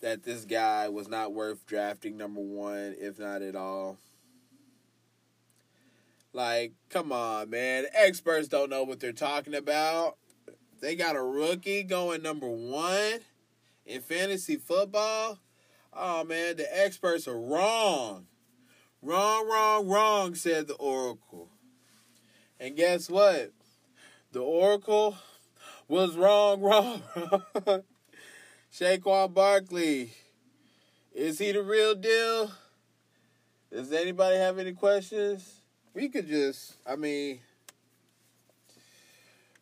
That this guy was not worth drafting number one, if not at all. Like, come on, man. Experts don't know what they're talking about. They got a rookie going number one in fantasy football. Oh man, the experts are wrong. Wrong, wrong, wrong, said the Oracle. And guess what? The Oracle was wrong, wrong, wrong. Saquon Barkley. Is he the real deal? Does anybody have any questions? We could just, I mean,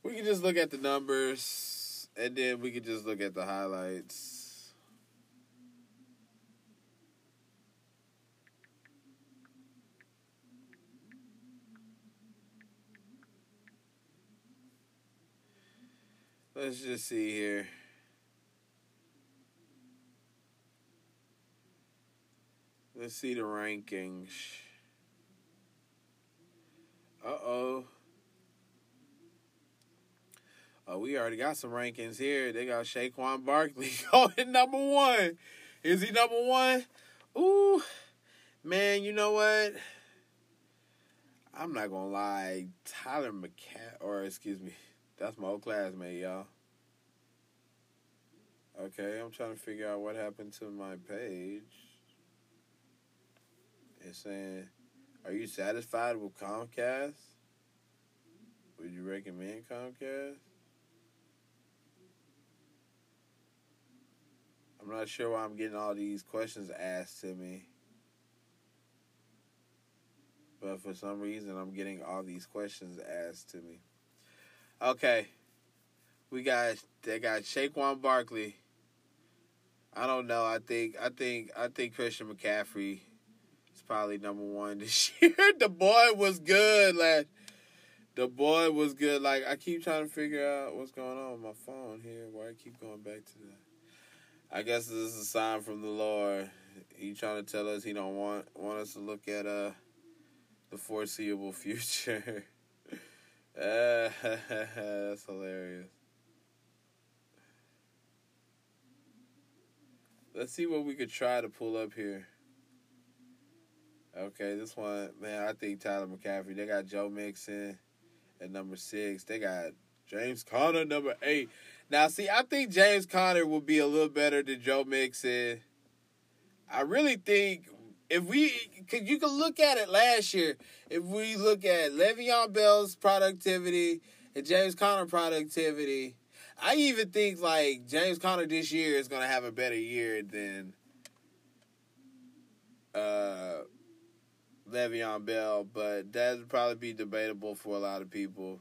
we could just look at the numbers and then we could just look at the highlights. Let's just see here. Let's see the rankings. Uh oh. We already got some rankings here. They got Saquon Barkley going number one. Is he number one? Ooh, man, you know what? I'm not gonna lie. Tyler McCat, or excuse me, that's my old classmate, y'all. Okay, I'm trying to figure out what happened to my page. It's saying, Are you satisfied with Comcast? Would you recommend Comcast? I'm not sure why I'm getting all these questions asked to me. But for some reason, I'm getting all these questions asked to me. Okay. We got they got Saquon Barkley. I don't know. I think I think I think Christian McCaffrey is probably number one this year. the boy was good last. The boy was good. Like I keep trying to figure out what's going on with my phone here. Why I keep going back to that. I guess this is a sign from the Lord. He trying to tell us he don't want want us to look at uh the foreseeable future. That's hilarious. Let's see what we could try to pull up here. Okay, this one, man, I think Tyler McCaffrey. They got Joe Mixon at number six. They got James Conner number eight. Now, see, I think James Conner will be a little better than Joe Mixon. I really think if we, cause you can look at it last year. If we look at Le'Veon Bell's productivity and James Conner productivity, I even think like James Conner this year is gonna have a better year than uh, Le'Veon Bell, but that would probably be debatable for a lot of people.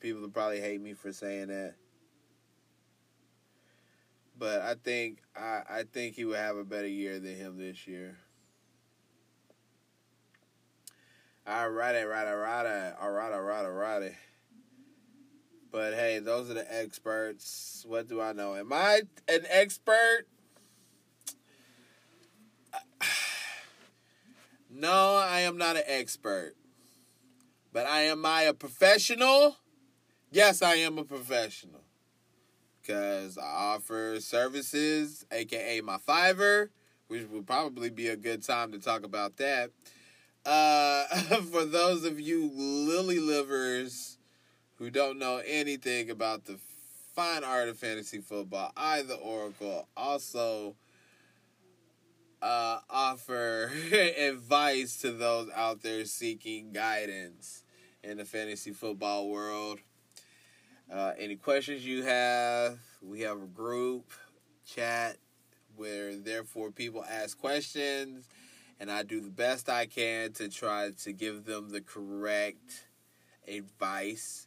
People would probably hate me for saying that. But I think I, I think he would have a better year than him this year. Alrighty, righty, righty, alrighty, righty, righty. But hey, those are the experts. What do I know? Am I an expert? No, I am not an expert. But I am I a professional? Yes, I am a professional. Cause I offer services, aka my Fiverr, which would probably be a good time to talk about that. Uh, for those of you lily livers who don't know anything about the fine art of fantasy football, I, the Oracle, also uh, offer advice to those out there seeking guidance in the fantasy football world. Uh, any questions you have, we have a group chat where therefore people ask questions and I do the best I can to try to give them the correct advice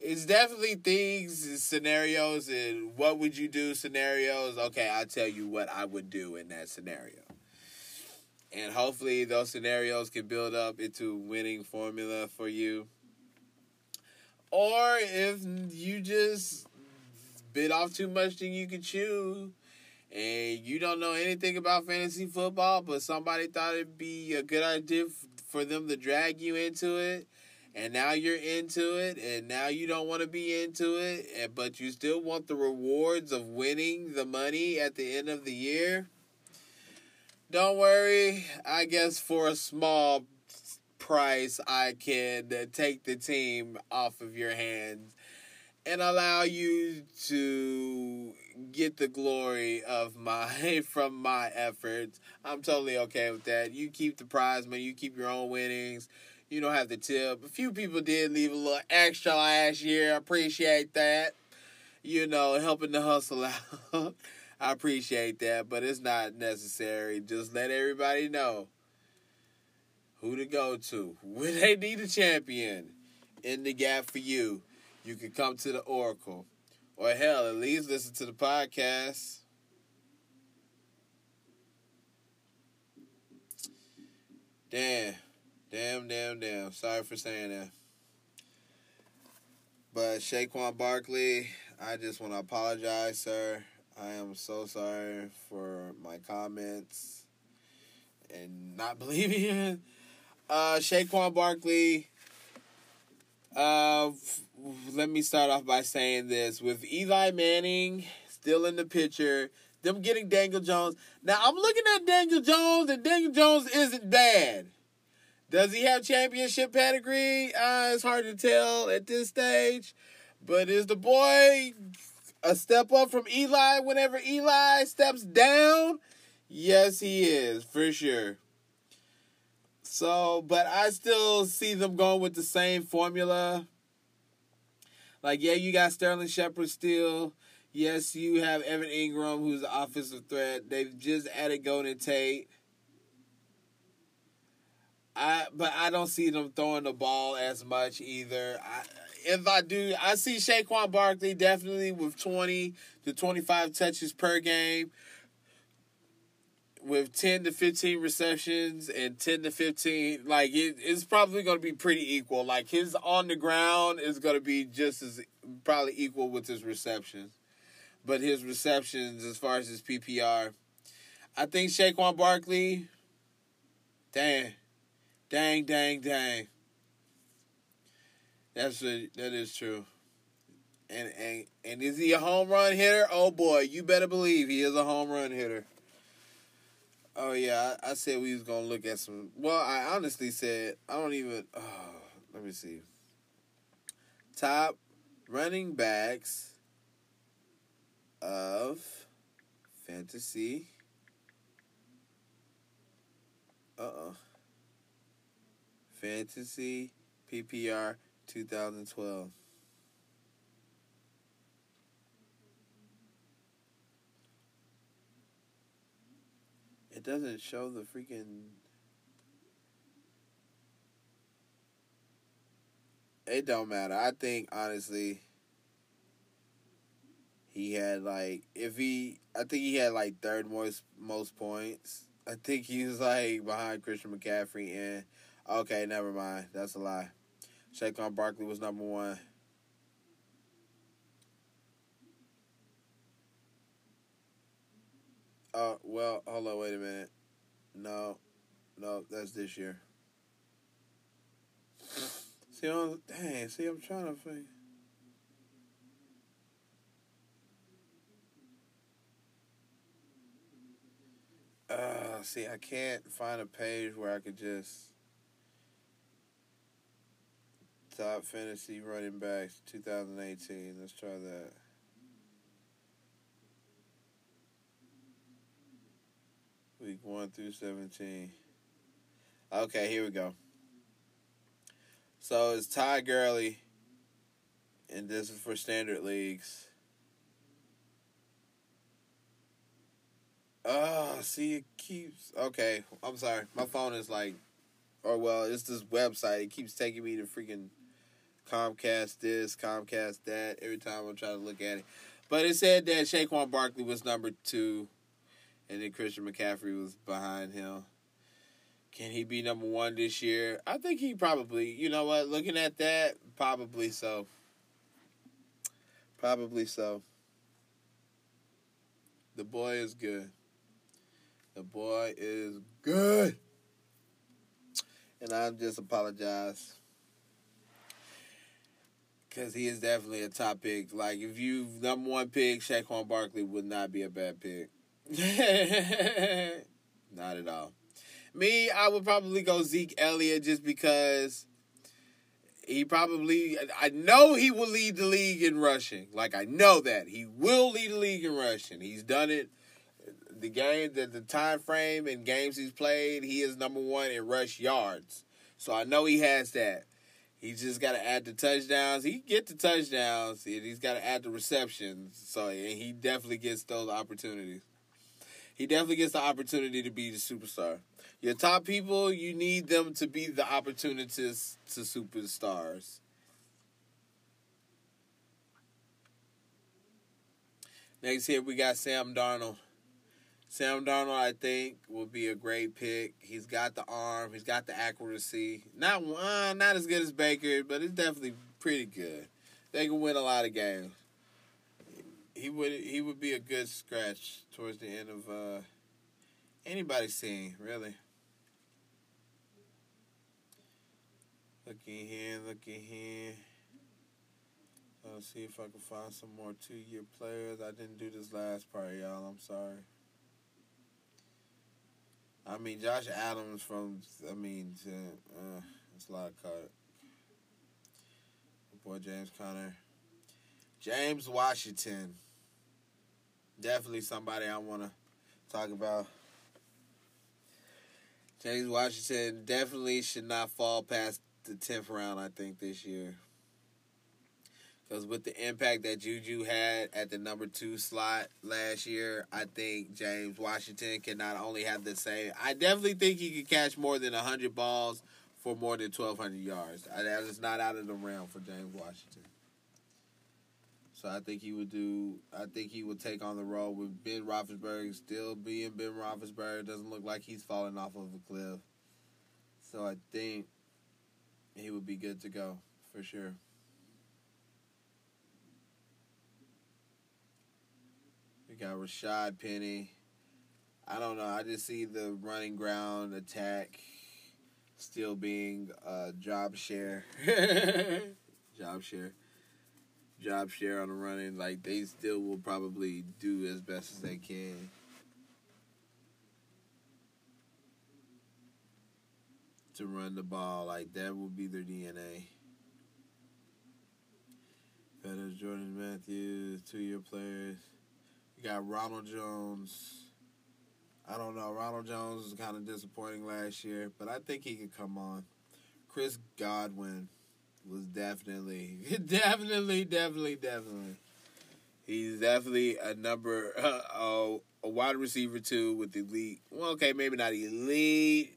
it's definitely things, scenarios, and what would you do scenarios. Okay, I'll tell you what I would do in that scenario. And hopefully, those scenarios can build up into winning formula for you. Or if you just bit off too much than you can chew, and you don't know anything about fantasy football, but somebody thought it'd be a good idea for them to drag you into it. And now you're into it and now you don't want to be into it but you still want the rewards of winning the money at the end of the year. Don't worry i guess for a small price i can uh, take the team off of your hands and allow you to get the glory of my from my efforts i'm totally okay with that you keep the prize money you keep your own winnings you don't have to tip. A few people did leave a little extra last year. I appreciate that. You know, helping the hustle out. I appreciate that, but it's not necessary. Just let everybody know who to go to. When they need a champion in the gap for you, you can come to the Oracle. Or hell, at least listen to the podcast. Damn. Damn, damn, damn. Sorry for saying that. But Saquon Barkley, I just want to apologize, sir. I am so sorry for my comments and not believing you. Uh, Saquon Barkley. Uh, let me start off by saying this: with Eli Manning still in the picture, them getting Daniel Jones. Now I'm looking at Daniel Jones, and Daniel Jones isn't bad. Does he have championship pedigree? Uh, it's hard to tell at this stage. But is the boy a step up from Eli whenever Eli steps down? Yes, he is, for sure. So, but I still see them going with the same formula. Like, yeah, you got Sterling Shepard still. Yes, you have Evan Engram, who's the offensive threat. They've just added Golden Tate. I but I don't see them throwing the ball as much either. I, if I do, I see Saquon Barkley definitely with twenty to twenty five touches per game, with ten to fifteen receptions and ten to fifteen. Like it, it's probably going to be pretty equal. Like his on the ground is going to be just as probably equal with his receptions, but his receptions as far as his PPR, I think Saquon Barkley. dang Dang, dang, dang. That's a, that is true. And and and is he a home run hitter? Oh boy, you better believe he is a home run hitter. Oh yeah, I, I said we was gonna look at some. Well, I honestly said I don't even. Oh, let me see. Top running backs of fantasy. Uh uh Fantasy PPR 2012. It doesn't show the freaking. It don't matter. I think honestly, he had like if he, I think he had like third most most points. I think he was like behind Christian McCaffrey and Okay, never mind. That's a lie. Saquon Barkley was number one. Uh, well, hold on, wait a minute. No, no, that's this year. See, I'm, dang, see, I'm trying to think. Uh, see, I can't find a page where I could just Top fantasy running backs 2018. Let's try that. Week 1 through 17. Okay, here we go. So it's Ty Gurley, and this is for standard leagues. Oh, see, it keeps. Okay, I'm sorry. My phone is like, or well, it's this website. It keeps taking me to freaking Comcast this, Comcast that. Every time I'm trying to look at it, but it said that Saquon Barkley was number two, and then Christian McCaffrey was behind him. Can he be number one this year? I think he probably. You know what? Looking at that, probably so. Probably so. The boy is good. The boy is good. And I just apologize because he is definitely a top pick. Like if you number one pick, Saquon Barkley would not be a bad pick. not at all. Me, I would probably go Zeke Elliott just because he probably I know he will lead the league in rushing. Like I know that. He will lead the league in rushing. He's done it. The game the, the time frame and games he's played, he is number one in rush yards. So I know he has that. He's just got to add the touchdowns. He get the touchdowns. He's got to add the receptions. So he definitely gets those opportunities. He definitely gets the opportunity to be the superstar. Your top people, you need them to be the opportunities to superstars. Next here we got Sam Darnold. Sam Darnold, I think, will be a great pick. He's got the arm, he's got the accuracy. Not uh, not as good as Baker, but it's definitely pretty good. They can win a lot of games. He would he would be a good scratch towards the end of uh, anybody's team, really. Looking here, looking here. Let's see if I can find some more two year players. I didn't do this last part, y'all. I'm sorry. I mean, Josh Adams from, I mean, uh, it's a lot of cut. Boy, James Conner. James Washington. Definitely somebody I want to talk about. James Washington definitely should not fall past the 10th round, I think, this year. Because with the impact that Juju had at the number two slot last year, I think James Washington can not only have the same. I definitely think he could catch more than hundred balls for more than twelve hundred yards. That is not out of the realm for James Washington. So I think he would do. I think he would take on the role with Ben Roethlisberger still being Ben Roethlisberger. Doesn't look like he's falling off of a cliff. So I think he would be good to go for sure. We got Rashaad Penny. I don't know. I just see the running ground attack still being a job share. job share. Job share on the running. Like they still will probably do as best as they can. To run the ball. Like that will be their DNA. Better Jordan Matthews, two year players. You got Ronald Jones. I don't know. Ronald Jones was kind of disappointing last year, but I think he could come on. Chris Godwin was definitely, definitely, definitely, definitely. He's definitely a number, uh, a wide receiver too with elite. Well, okay, maybe not elite,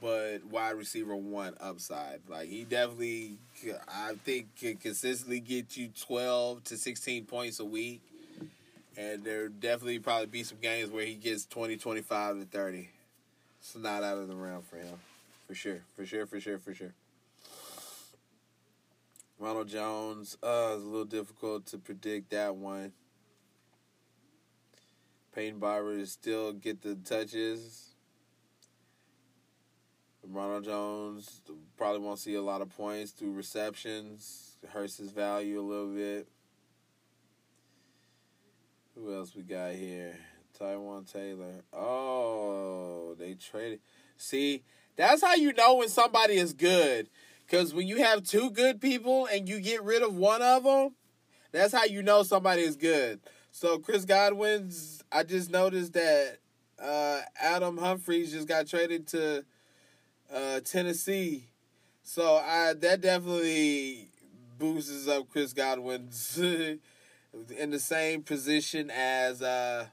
but wide receiver one upside. Like he definitely, I think, can consistently get you twelve to sixteen points a week and there definitely probably be some games where he gets 20, 25 to 30. It's not out of the realm for him. For sure. For sure, for sure, for sure. Ronald Jones, uh, it's a little difficult to predict that one. Peyton Barber still get the touches. Ronald Jones probably won't see a lot of points through receptions. Hurts his value a little bit. Who else we got here? Taywan Taylor. Oh, they traded. See, that's how you know when somebody is good. Because when you have two good people and you get rid of one of them, that's how you know somebody is good. So Chris Godwin's, I just noticed that uh, Adam Humphries just got traded to uh, Tennessee. So I that definitely boosts up Chris Godwin's in the same position as uh,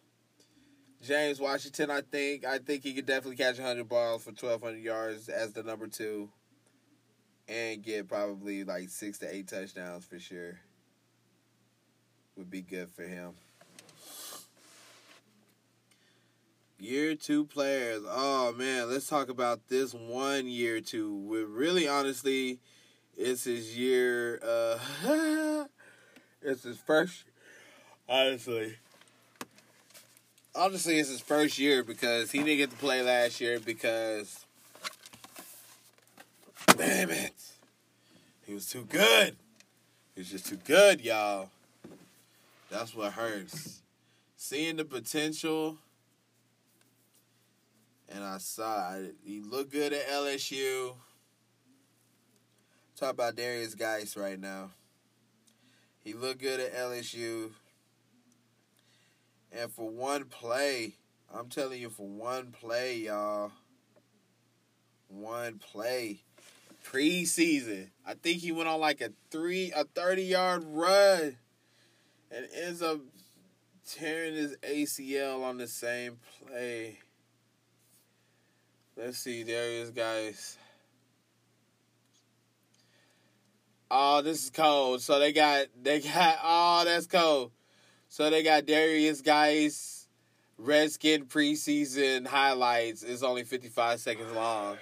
James Washington. I think. I think he could definitely catch 100 balls for 1,200 yards as the number two, and get probably like six to eight touchdowns for sure. Would be good for him. Year two players. Oh man, let's talk about this one year two. With really honestly, it's his year. Uh, it's his first. Honestly, honestly, it's his first year because he didn't get to play last year because. Damn it, he was too good. He was just too good, y'all. That's what hurts. Seeing the potential and I saw he looked good at LSU. Talk about Derrius Guice right now. He looked good at LSU. And for one play, I'm telling you, for one play, y'all, one play, preseason, I think he went on like a three, a 30 yard run and ends up tearing his ACL on the same play. Let's see, Derrius Guice. Oh, this is cold. So they got they got oh that's cold. So they got Derrius Guice Redskin preseason highlights. It's only fifty five seconds long.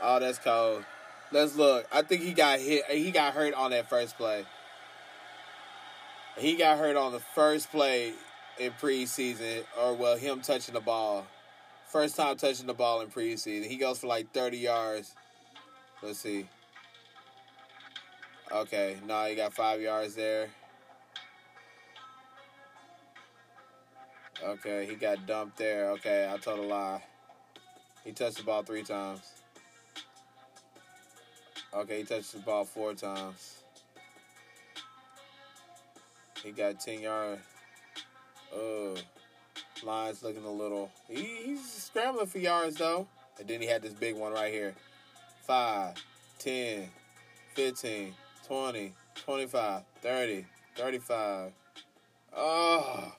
Oh, that's cold. Let's look. I think he got hit. He got hurt on that first play. He got hurt on the first play in preseason, or well, him touching the ball. First time touching the ball in preseason. He goes for like 30 yards. Let's see. Okay, no, he got five yards there. Okay, he got dumped there. Okay, I told a lie. He touched the ball three times. Okay, he touched the ball four times. He got 10 yard. Oh. Line's looking a little. He, he's scrambling for yards though. And then he had this big one right here. 5, 10, 15, 20, 25. 30, 35. Oh.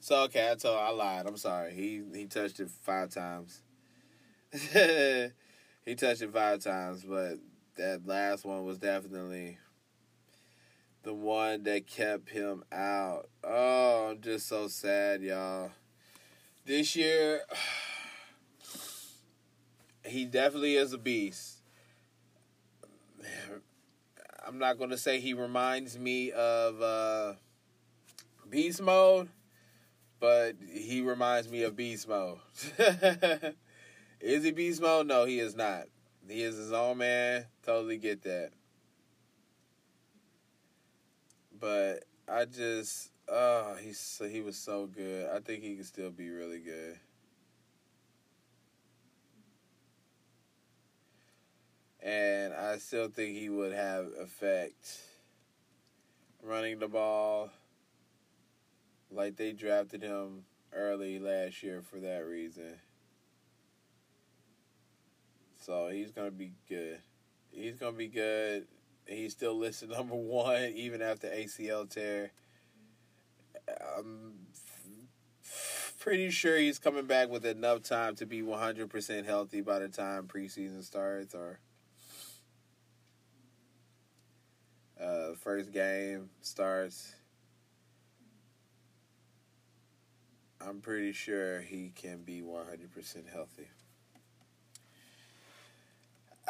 So okay, I told I lied. I'm sorry. He he touched it five times. he touched it five times, but that last one was definitely the one that kept him out. Oh, I'm just so sad, y'all. This year, he definitely is a beast. I'm not going to say he reminds me of uh, Beast Mode, but he reminds me of Beast Mode. is he Beast Mode? No, he is not. He is his own man. Totally get that. But I just, oh, he's he was so good. I think he can still be really good. And I still think he would have effect running the ball. Like they drafted him early last year for that reason. So he's gonna be good. He's gonna be good. He's still listed number one even after ACL tear. I'm pretty sure he's coming back with enough time to be 100% healthy by the time preseason starts or uh, first game starts. I'm pretty sure he can be 100% healthy.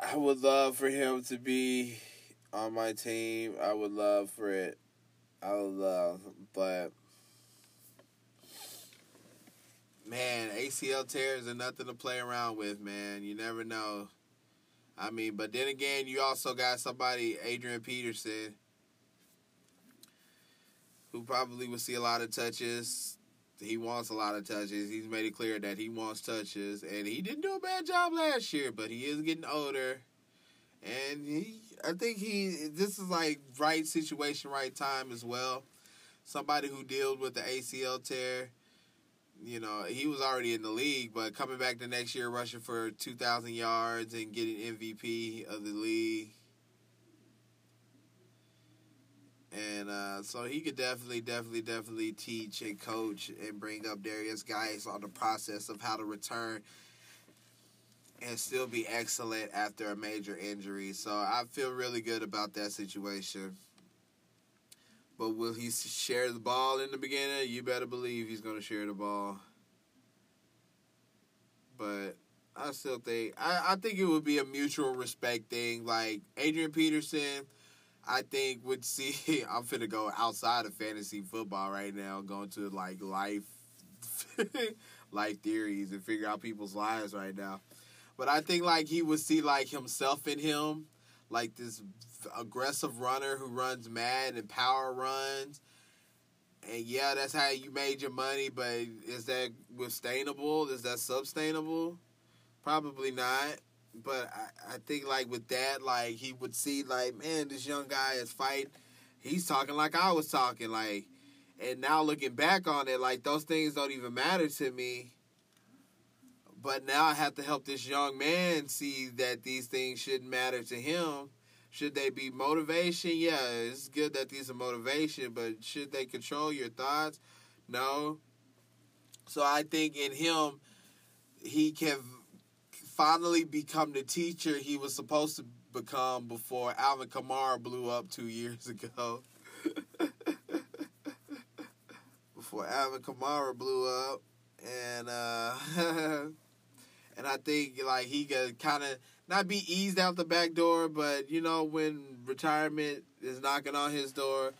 I would love for him to be on my team. I would love for it. I would love, but man, ACL tears are nothing to play around with, man. You never know. I mean, but then again, you also got somebody, Adrian Peterson, who probably will see a lot of touches. He wants a lot of touches. He's made it clear that he wants touches, and he didn't do a bad job last year, but he is getting older. And he, I think he, this is like right situation, right time as well. Somebody who dealt with the ACL tear, you know, he was already in the league, but coming back the next year, rushing for 2,000 yards and getting MVP of the league. And uh, so he could definitely, definitely, definitely teach and coach and bring up Derrius Guice on the process of how to return and still be excellent after a major injury. So I feel really good about that situation. But will he share the ball in the beginning? You better believe he's going to share the ball. But I still think I, I think it would be a mutual respect thing. Like Adrian Peterson, I think would see. I'm finna go outside of fantasy football right now, going to like life, life theories and figure out people's lives right now. But I think like he would see like himself in him, like this aggressive runner who runs mad and power runs. And yeah, that's how you made your money, but is that sustainable? Is that sustainable? Probably not. But I, I think like with that, like he would see like, man, this young guy is fighting. He's talking like I was talking, like and now looking back on it, like those things don't even matter to me but now I have to help this young man see that these things shouldn't matter to him. Should they be motivation? Yeah, it's good that these are motivation, but should they control your thoughts? No. So I think in him, he can finally become the teacher he was supposed to become before Alvin Kamara blew up two years ago. before Alvin Kamara blew up. And uh and I think like he could kind of not be eased out the back door, but you know when retirement is knocking on his door,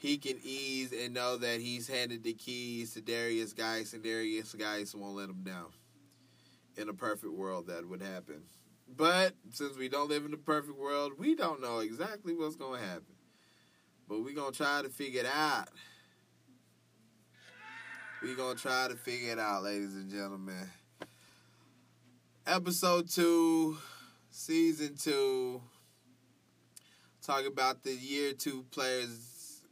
he can ease and know that he's handed the keys to Derrius Guice, and Derrius Guice won't let him down. In a perfect world, that would happen. But since we don't live in a perfect world, we don't know exactly what's going to happen. But we're going to try to figure it out. We're going to try to figure it out, ladies and gentlemen episode two, season two. Talk about the year two players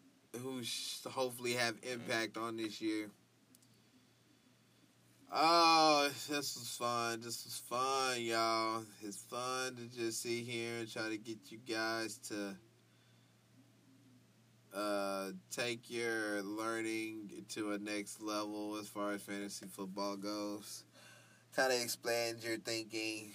who hopefully have impact on this year. Oh, this was fun. This was fun, y'all. It's fun to just sit here and try to get you guys to uh, take your learning to a next level as far as fantasy football goes. Kind of explains your thinking.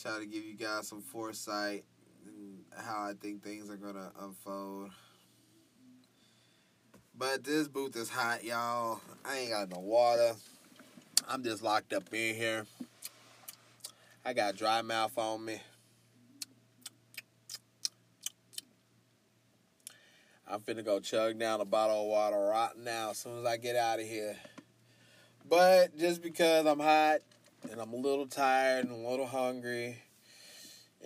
Try to give you guys some foresight and how I think things are gonna unfold. But this booth is hot, y'all. I ain't got no water. I'm just locked up in here. I got dry mouth on me. I'm finna go chug down a bottle of water right now as soon as I get out of here. But just because I'm hot and I'm a little tired and a little hungry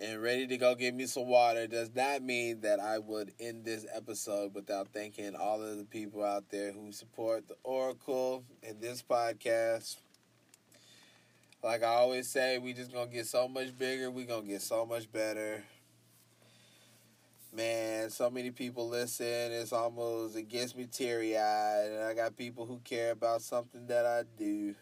and ready to go get me some water does not mean that I would end this episode without thanking all of the people out there who support the Oracle and this podcast. Like I always say, we just gonna get so much bigger, we gonna get so much better man, so many people listen. It's almost it gets me teary eyed, and I got people who care about something that I do.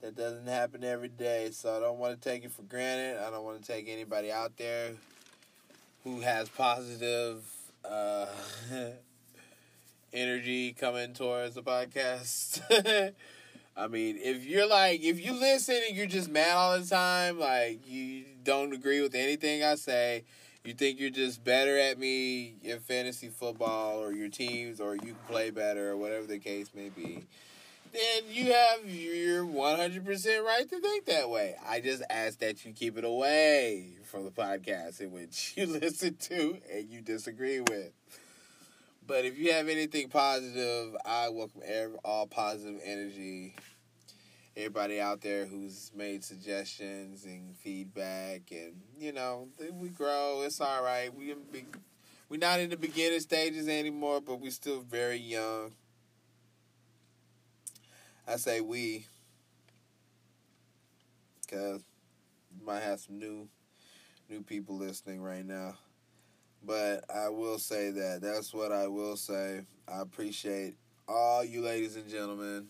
That doesn't happen every day, so I don't want to take it for granted. I don't want to take anybody out there who has positive uh, energy coming towards the podcast. I mean, if you're like, if you listen and you're just mad all the time, like you don't agree with anything I say, you think you're just better at me in fantasy football or your teams or you play better or whatever the case may be, then you have your 100% right to think that way. I just ask that you keep it away from the podcast in which you listen to and you disagree with. But if you have anything positive, I welcome all positive energy everybody out there who's made suggestions and feedback, and you know, we grow. It's all right. We we're not in the beginning stages anymore, but we're still very young. I say we, because might have some new new people listening right now. But I will say that that's what I will say. I appreciate all you ladies and gentlemen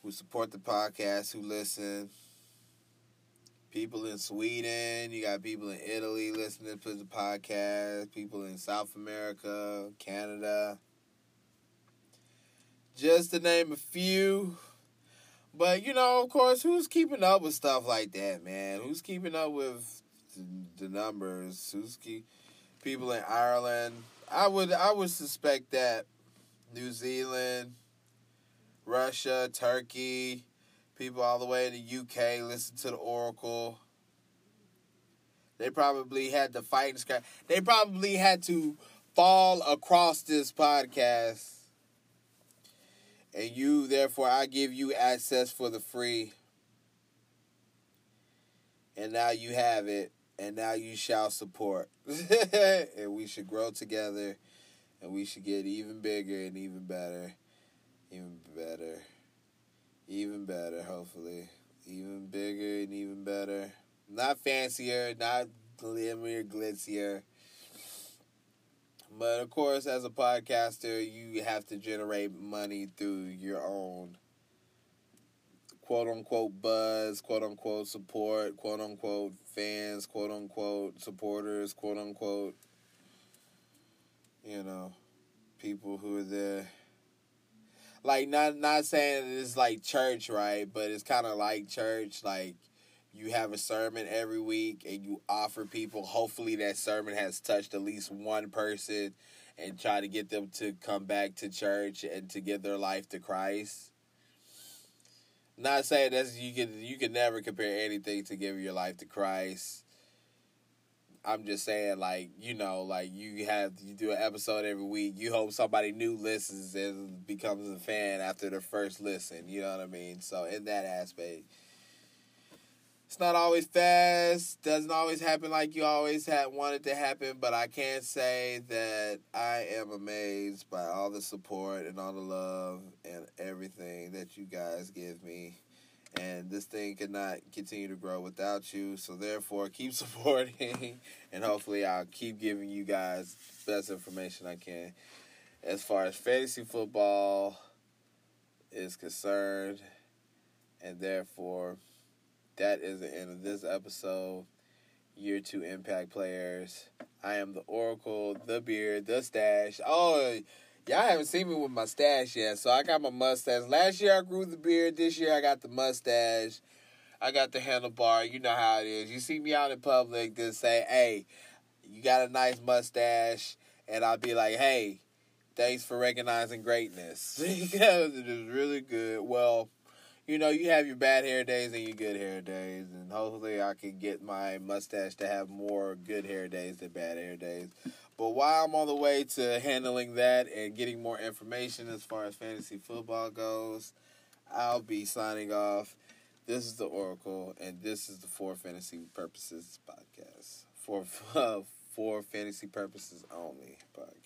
who support the podcast, who listen. People in Sweden, you got people in Italy listening to the podcast, people in South America, Canada. Just to name a few. But, you know, of course, who's keeping up with stuff like that, man? Who's keeping up with the, numbers? Who's keep people in Ireland? I would I would suspect that New Zealand, Russia, Turkey, people all the way in the UK listen to the Oracle. They probably had to fight and scratch. They probably had to fall across this podcast. And you, therefore, I give you access for the free. And now you have it. And now you shall support. and we should grow together. And we should get even bigger and even better even better, even better, hopefully, even bigger and even better. Not fancier, not glimmer, glitzier. But of course, as a podcaster, you have to generate money through your own quote unquote buzz, quote unquote support, quote unquote fans, quote unquote supporters, quote unquote, you know, people who are there like not not saying it's like church, right? But it's kind of like church. Like you have a sermon every week and you offer people. Hopefully, that sermon has touched at least one person, and try to get them to come back to church and to give their life to Christ. Not saying that you can you can never compare anything to giving your life to Christ. I'm just saying, like, you know, like you have you do an episode every week. You hope somebody new listens and becomes a fan after the first listen. You know what I mean? So in that aspect, it's not always fast. Doesn't always happen like you always had wanted to happen. But I can say that I am amazed by all the support and all the love and everything that you guys give me and this thing cannot continue to grow without you. So therefore, keep supporting, and hopefully, I'll keep giving you guys best information I can as far as fantasy football is concerned, and therefore, that is the end of this episode. year two impact players. I am the Oracle, the beard, the stash. Oh, y'all haven't seen me with my stash yet, so I got my mustache. Last year I grew the beard. This year I got the mustache. I got the handlebar. You know how it is. You see me out in public, just say, "Hey, you got a nice mustache," and I'll be like, "Hey, thanks for recognizing greatness because it is really good." Well you know, you have your bad hair days and your good hair days, and hopefully I can get my mustache to have more good hair days than bad hair days. But while I'm on the way to handling that and getting more information as far as fantasy football goes, I'll be signing off. This is the Oracle, and this is the For Fantasy Purposes podcast. For uh, for fantasy purposes only podcast.